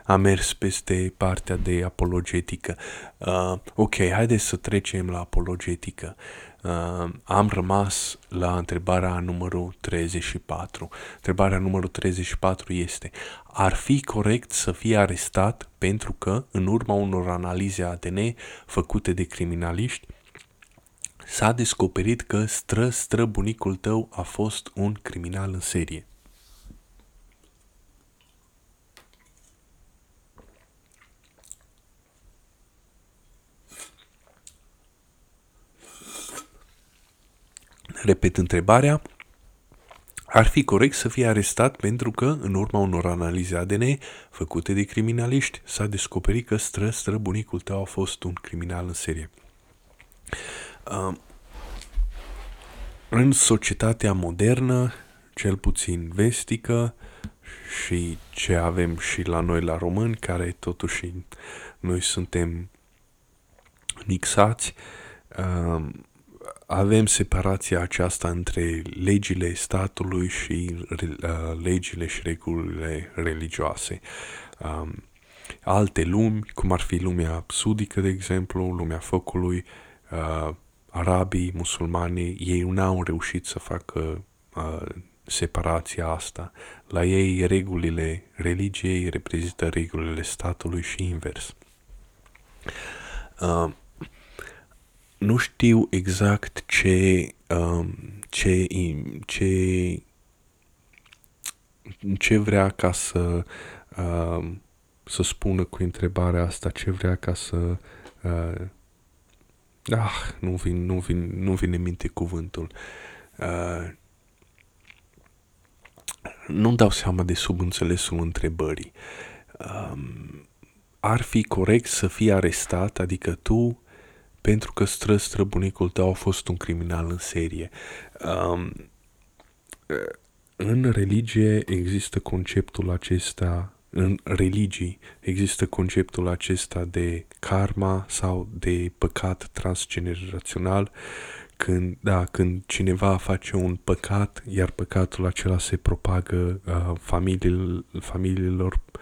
am mers peste partea de apologetică. Uh, ok, haideți să trecem la apologetică. Uh, am rămas la întrebarea numărul 34. Întrebarea numărul 34 este, ar fi corect să fie arestat pentru că, în urma unor analize ADN făcute de criminaliști, s-a descoperit că stră stră bunicul tău a fost un criminal în serie. Repet întrebarea. Ar fi corect să fie arestat pentru că, în urma unor analize ADN făcute de criminaliști, s-a descoperit că stră stră bunicul tău a fost un criminal în serie. Uh, în societatea modernă, cel puțin vestică, și ce avem și la noi la români, care totuși noi suntem mixați, uh, avem separația aceasta între legile statului și uh, legile și regulile religioase. Um, alte lumi, cum ar fi lumea sudică, de exemplu, lumea focului, uh, arabii, musulmanii, ei nu au reușit să facă uh, separația asta. La ei regulile religiei reprezintă regulile statului și invers. Uh, nu știu exact ce, uh, ce, ce, ce vrea ca să, uh, să spună cu întrebarea asta, ce vrea ca să uh, Ah, nu vin, nu vin, nu vine minte cuvântul. Uh, nu dau seama de subînțelesul întrebării. Um, ar fi corect să fii arestat, adică tu, pentru că stră străbunicul tău a fost un criminal în serie. Um, în religie există conceptul acesta, în religii există conceptul acesta de karma sau de păcat transgenerațional când, da, când cineva face un păcat, iar păcatul acela se propagă uh, familiil, familiilor, uh,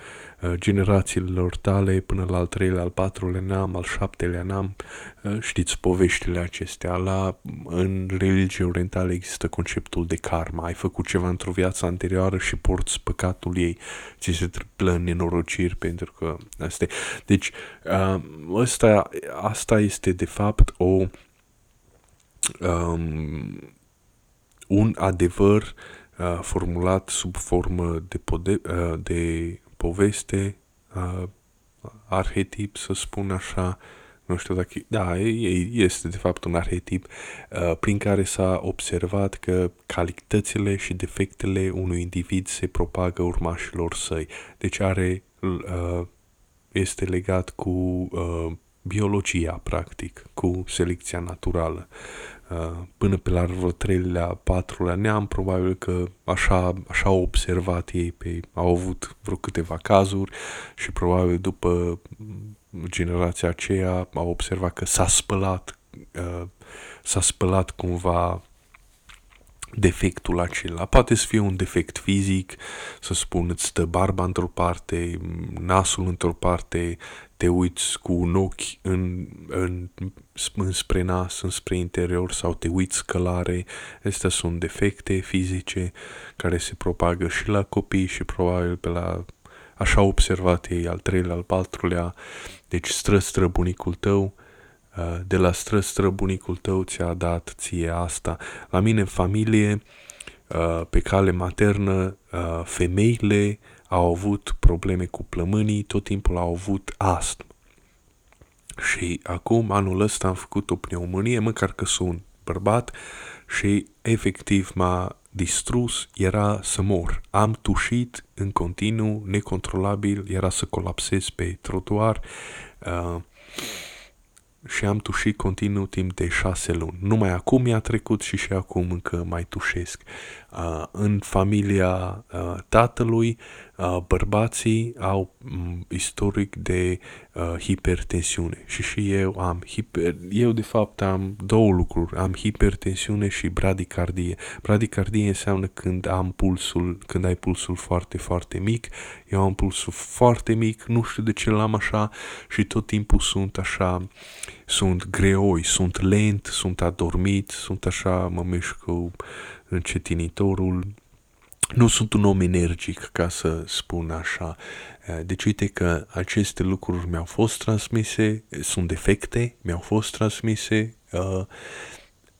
generațiilor tale până la al treilea, al patrulea neam, al șaptelea neam. Uh, știți poveștile acestea. La, în religie orientală există conceptul de karma. Ai făcut ceva într-o viață anterioară și porți păcatul ei. Ți se întâmplă nenorociri pentru că asta e. Deci, uh, asta, asta este de fapt o um, un adevăr uh, formulat sub formă de, pode- uh, de poveste, uh, arhetip, să spun așa, nu știu dacă, da, este de fapt un arhetip uh, prin care s-a observat că calitățile și defectele unui individ se propagă urmașilor săi. Deci are, uh, este legat cu uh, biologia, practic, cu selecția naturală. Uh, până pe la vreo treilea, patrulea neam, probabil că așa, așa au observat ei, pe, au avut vreo câteva cazuri și probabil după generația aceea au observat că s-a spălat, uh, s-a spălat cumva defectul acela. Poate să fie un defect fizic, să spun, îți stă barba într-o parte, nasul într-o parte, te uiți cu un ochi în, în, înspre nas, înspre interior sau te uiți călare. Astea sunt defecte fizice care se propagă și la copii și probabil pe la așa observat ei, al treilea, al patrulea, deci stră stră bunicul tău, uh, de la stră stră bunicul tău ți-a dat ție asta. La mine în familie, uh, pe cale maternă, uh, femeile au avut probleme cu plămânii, tot timpul au avut astm. Și acum, anul ăsta, am făcut o pneumonie, măcar că sunt bărbat și efectiv m-a distrus, era să mor. Am tușit în continuu, necontrolabil, era să colapsez pe trotuar. Uh, și am tușit continuu timp de șase luni. Numai acum mi-a trecut și și acum încă mai tușesc. Uh, în familia uh, tatălui, uh, bărbații au um, istoric de uh, hipertensiune. Și și eu am hiper, eu de fapt am două lucruri, am hipertensiune și bradicardie. Bradicardie înseamnă când am pulsul, când ai pulsul foarte, foarte mic, eu am pulsul foarte mic, nu știu de ce l-am așa și tot timpul sunt așa, sunt greoi, sunt lent, sunt adormit, sunt așa, mă mișc cu încetinitorul, nu sunt un om energic, ca să spun așa. Deci uite că aceste lucruri mi-au fost transmise, sunt defecte, mi-au fost transmise uh,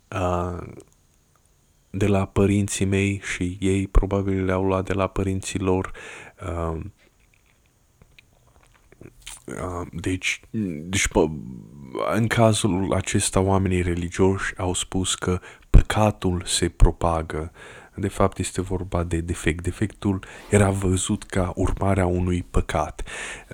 uh, de la părinții mei și ei probabil le-au luat de la părinții lor. Uh, uh, deci, deci în cazul acesta oamenii religioși au spus că păcatul se propagă de fapt este vorba de defect. Defectul era văzut ca urmarea unui păcat.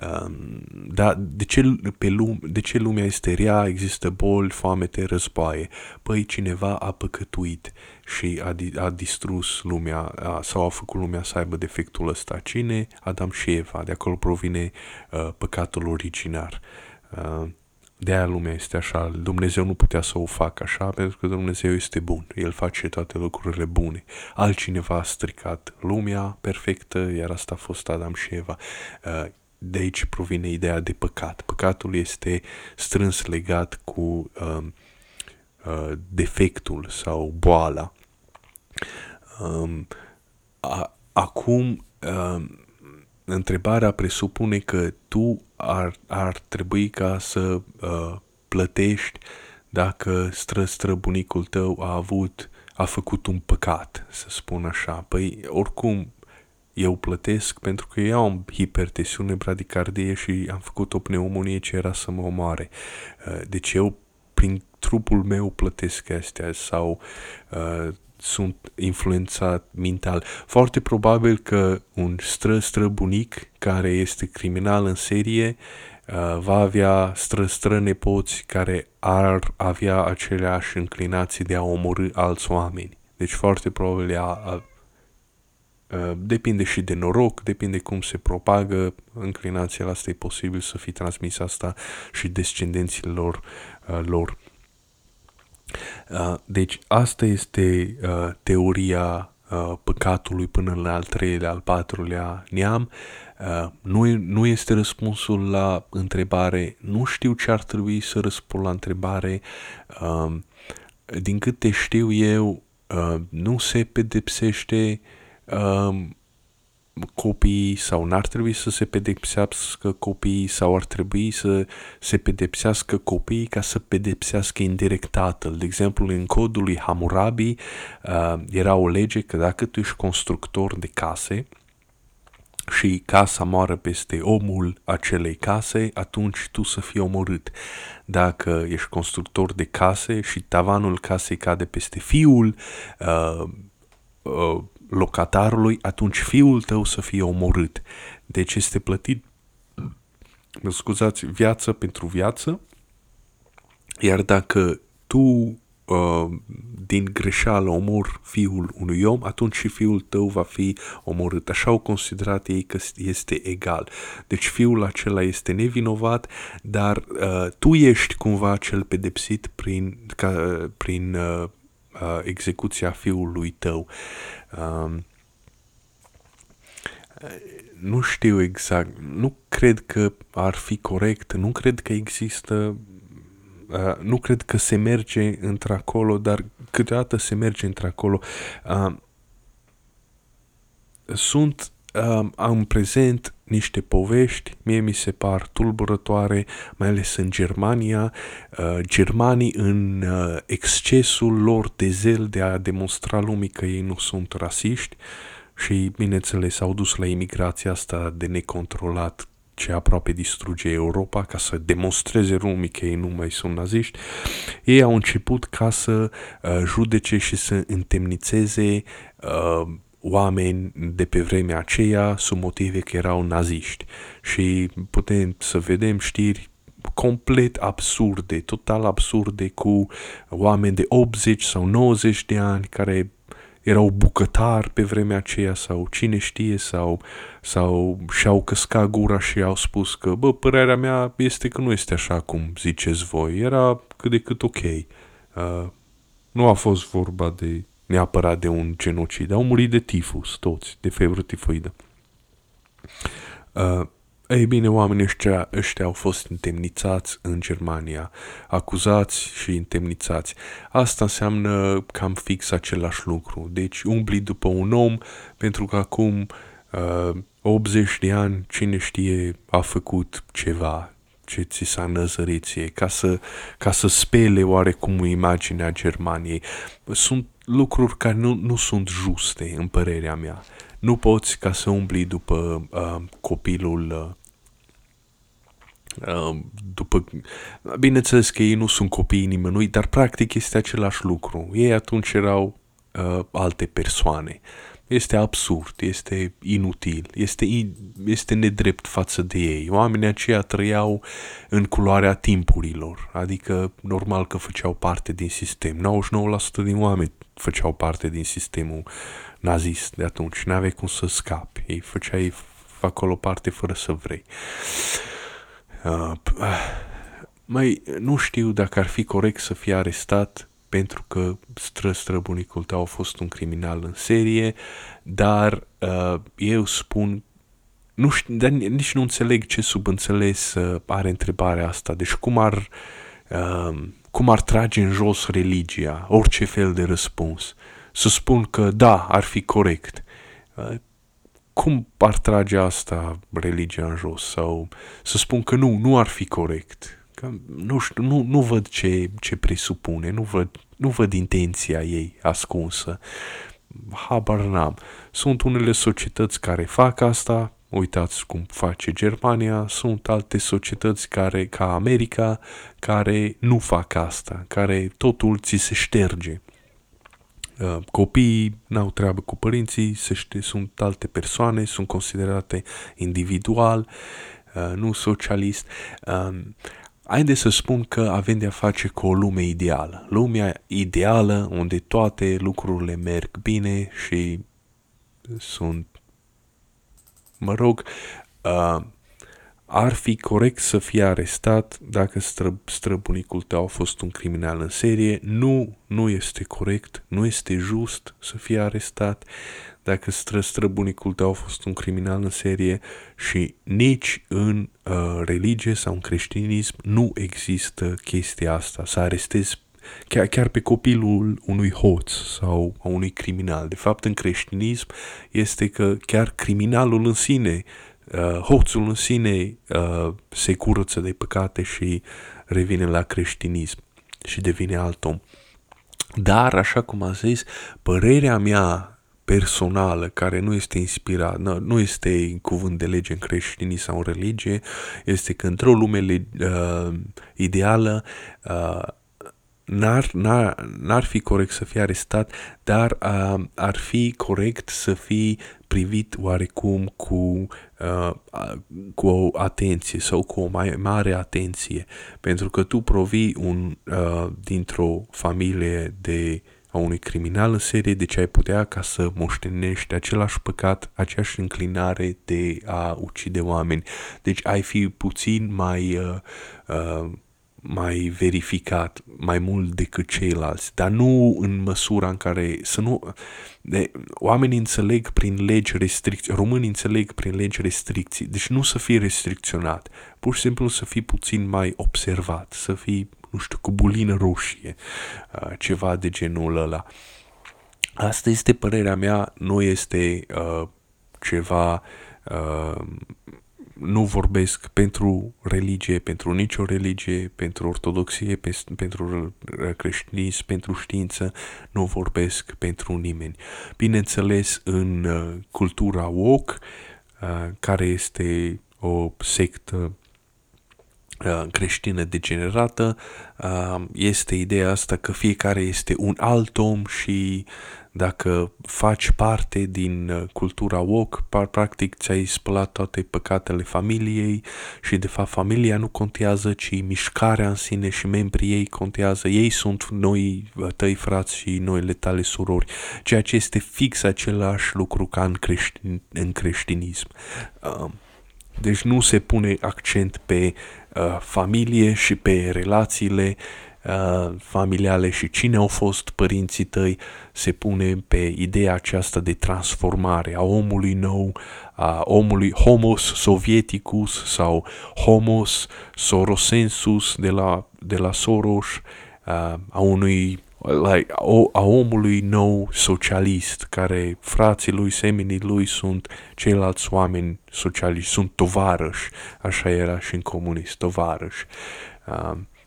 Um, dar de ce, pe lume, de ce lumea este rea, există boli, foamete, războaie? Păi cineva a păcătuit și a, a distrus lumea a, sau a făcut lumea să aibă defectul ăsta. Cine? Adam și Eva. De acolo provine uh, păcatul originar. Uh, de aia lumea este așa. Dumnezeu nu putea să o facă așa pentru că Dumnezeu este bun. El face toate lucrurile bune. Altcineva a stricat lumea perfectă, iar asta a fost Adam și Eva. Uh, de aici provine ideea de păcat. Păcatul este strâns legat cu um, uh, defectul sau boala. Um, acum, um, întrebarea presupune că tu ar, ar trebui ca să uh, plătești dacă stră bunicul tău a avut, a făcut un păcat, să spun așa. Păi, oricum, eu plătesc pentru că eu am hipertensiune, bradicardie și am făcut o pneumonie ce era să mă omoare. Uh, deci eu prin trupul meu plătesc astea sau uh, sunt influențat mental. Foarte probabil că un stră-străbunic care este criminal în serie uh, va avea stră-stră nepoți care ar avea aceleași înclinații de a omorâ alți oameni. Deci foarte probabil a, a, a, depinde și de noroc, depinde cum se propagă înclinația asta, e posibil să fi transmis asta și descendenților uh, lor. Uh, deci asta este uh, teoria uh, păcatului până la al treilea, al patrulea neam. Nu, nu este răspunsul la întrebare, nu știu ce ar trebui să răspund la întrebare. Um, din câte știu eu, nu se pedepsește um, copiii sau n-ar trebui să se pedepsească copiii sau ar trebui să se pedepsească copiii ca să pedepsească indirect tatăl. De exemplu, în codul lui Hammurabi uh, era o lege că dacă tu ești constructor de case și casa moară peste omul acelei case, atunci tu să fii omorât. Dacă ești constructor de case și tavanul casei cade peste fiul, uh, uh, locatarului, atunci fiul tău să fie omorât. Deci este plătit, mă scuzați, viață pentru viață, iar dacă tu uh, din greșeală omor fiul unui om, atunci și fiul tău va fi omorât. Așa au considerat ei că este egal. Deci fiul acela este nevinovat, dar uh, tu ești cumva cel pedepsit prin, ca, prin uh, uh, execuția fiului tău. Uh, nu știu exact, nu cred că ar fi corect, nu cred că există, uh, nu cred că se merge într-acolo, dar câteodată se merge într-acolo. Uh, sunt uh, în prezent niște povești, mie mi se par tulburătoare, mai ales în Germania. Uh, germanii în uh, excesul lor de zel de a demonstra lumii că ei nu sunt rasiști și, bineînțeles, au dus la imigrația asta de necontrolat ce aproape distruge Europa ca să demonstreze lumii că ei nu mai sunt naziști, ei au început ca să uh, judece și să întemnițeze uh, oameni de pe vremea aceea sub motive că erau naziști. Și putem să vedem știri complet absurde, total absurde cu oameni de 80 sau 90 de ani care erau bucătari pe vremea aceea sau cine știe sau, sau și-au căscat gura și au spus că, bă, părerea mea este că nu este așa cum ziceți voi, era cât de cât ok. Uh, nu a fost vorba de neapărat de un genocid. Au murit de tifus toți, de febră tifoidă. Uh, ei bine, oamenii ăștia, ăștia au fost întemnițați în Germania, acuzați și întemnițați. Asta înseamnă cam fix același lucru. Deci umbli după un om pentru că acum uh, 80 de ani, cine știe, a făcut ceva ce ți s-a năzărit ție, ca să, ca să spele oarecum imaginea Germaniei. Sunt lucruri care nu, nu sunt juste, în părerea mea. Nu poți ca să umbli după uh, copilul uh, uh, după... Bineînțeles că ei nu sunt copiii nimănui, dar practic este același lucru. Ei atunci erau uh, alte persoane. Este absurd, este inutil, este, in, este nedrept față de ei. Oamenii aceia trăiau în culoarea timpurilor, adică normal că făceau parte din sistem. 99% din oameni făceau parte din sistemul nazist de atunci, n-aveai cum să scapi, ei făceai acolo parte fără să vrei. Uh, mai nu știu dacă ar fi corect să fie arestat pentru că stră străbunicul tău a fost un criminal în serie, dar uh, eu spun nu știu, dar nici nu înțeleg ce subînțeles uh, are întrebarea asta. Deci cum ar, uh, cum ar trage în jos religia, orice fel de răspuns. Să spun că da, ar fi corect. Uh, cum ar trage asta religia în jos? Sau să spun că nu, nu ar fi corect. Că nu știu, nu, nu văd ce, ce presupune, nu văd, nu văd intenția ei ascunsă. Habar n-am. Sunt unele societăți care fac asta, uitați cum face Germania, sunt alte societăți care, ca America, care nu fac asta, care totul ți se șterge. Uh, copiii n-au treabă cu părinții, se știe, sunt alte persoane, sunt considerate individual, uh, nu socialist. Um, Haideți să spun că avem de-a face cu o lume ideală. Lumea ideală unde toate lucrurile merg bine și sunt, mă rog, uh, ar fi corect să fie arestat dacă stră, străbunicul tău a fost un criminal în serie. Nu, nu este corect, nu este just să fie arestat dacă stră, străbunicul tău a fost un criminal în serie și nici în uh, religie sau în creștinism nu există chestia asta, să arestezi chiar, chiar pe copilul unui hoț sau a unui criminal. De fapt, în creștinism este că chiar criminalul în sine, uh, hoțul în sine uh, se curăță de păcate și revine la creștinism și devine alt om. Dar, așa cum am zis, părerea mea personală care nu este inspirat, nu, nu este în cuvânt de lege în creștinism sau în religie, este că într-o lume uh, ideală uh, n-ar, n-ar, n-ar fi corect să fie arestat, dar uh, ar fi corect să fii privit oarecum cu, uh, cu o atenție sau cu o mai mare atenție, pentru că tu provii un, uh, dintr-o familie de a unui criminal în serie, deci ai putea ca să moștenești același păcat, aceeași înclinare de a ucide oameni. Deci ai fi puțin mai uh, uh, mai verificat mai mult decât ceilalți, dar nu în măsura în care să nu... De, oamenii înțeleg prin legi restricții, românii înțeleg prin legi restricții, deci nu să fii restricționat, pur și simplu să fii puțin mai observat, să fii, nu știu, cu bulină roșie, uh, ceva de genul ăla. Asta este părerea mea, nu este uh, ceva uh, nu vorbesc pentru religie, pentru nicio religie, pentru ortodoxie, pe, pentru creștinism, pentru știință, nu vorbesc pentru nimeni. Bineînțeles, în uh, cultura woke, uh, care este o sectă uh, creștină degenerată, uh, este ideea asta că fiecare este un alt om și dacă faci parte din uh, cultura woke, practic ți-ai spălat toate păcatele familiei și de fapt familia nu contează, ci mișcarea în sine și membrii ei contează. Ei sunt noi uh, tăi frați și noile tale surori, ceea ce este fix același lucru ca în, creștin, în creștinism. Uh, deci nu se pune accent pe familie și pe relațiile Uh, familiale și cine au fost părinții tăi, se pune pe ideea aceasta de transformare a omului nou, a omului homos sovieticus sau homos sorosensus de la, de la Soros, uh, a unui like, a omului nou socialist, care frații lui, seminii lui sunt ceilalți oameni socialiști, sunt tovarăși, așa era și în comunist, tovarăși.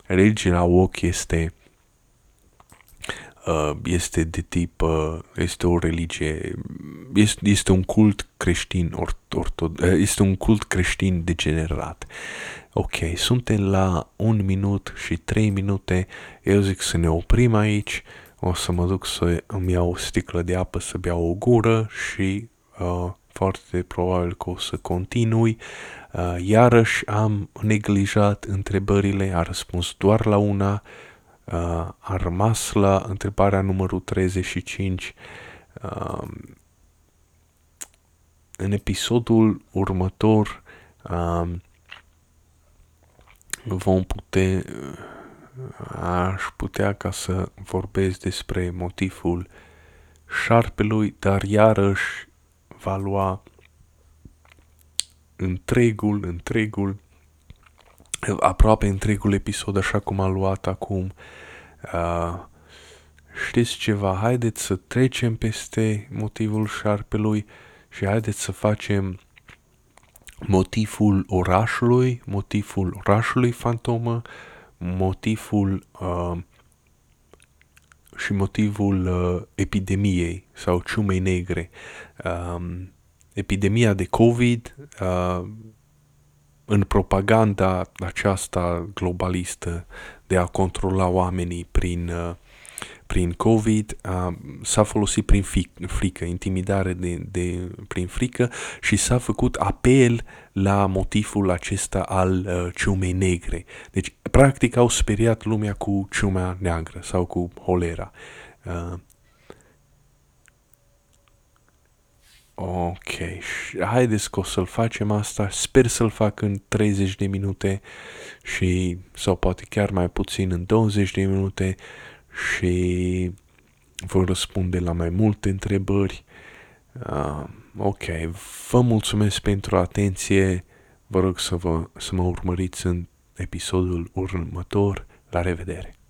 Uh, religia ochi este uh, este de tip, uh, este o religie, este, este un cult creștin, or, orto, uh, este un cult creștin degenerat. Ok, suntem la un minut și trei minute, eu zic să ne oprim aici, o să mă duc să îmi iau o sticlă de apă să beau o gură și uh, foarte probabil că o să continui. Uh, iarăși am neglijat întrebările, a răspuns doar la una, uh, a rămas la întrebarea numărul 35. Uh, în episodul următor vom putea aș putea ca să vorbesc despre motivul șarpelui, dar iarăși va lua întregul, întregul, aproape întregul episod așa cum a luat acum. Uh, știți ceva, haideți să trecem peste motivul șarpelui și haideți să facem motivul orașului, motivul orașului fantomă, motivul uh, și motivul uh, epidemiei sau ciumei negre. Um, epidemia de COVID, uh, în propaganda aceasta globalistă de a controla oamenii prin, uh, prin COVID, uh, s-a folosit prin frică, intimidare de, de, prin frică și s-a făcut apel la motivul acesta al uh, ciumei negre. Deci, practic, au speriat lumea cu ciumea neagră sau cu holera. Uh, Ok, haideți că o să-l facem asta, sper să-l fac în 30 de minute și sau poate chiar mai puțin în 20 de minute și vă răspunde la mai multe întrebări. Uh, ok, vă mulțumesc pentru atenție, vă rog să, vă, să mă urmăriți în episodul următor, la revedere!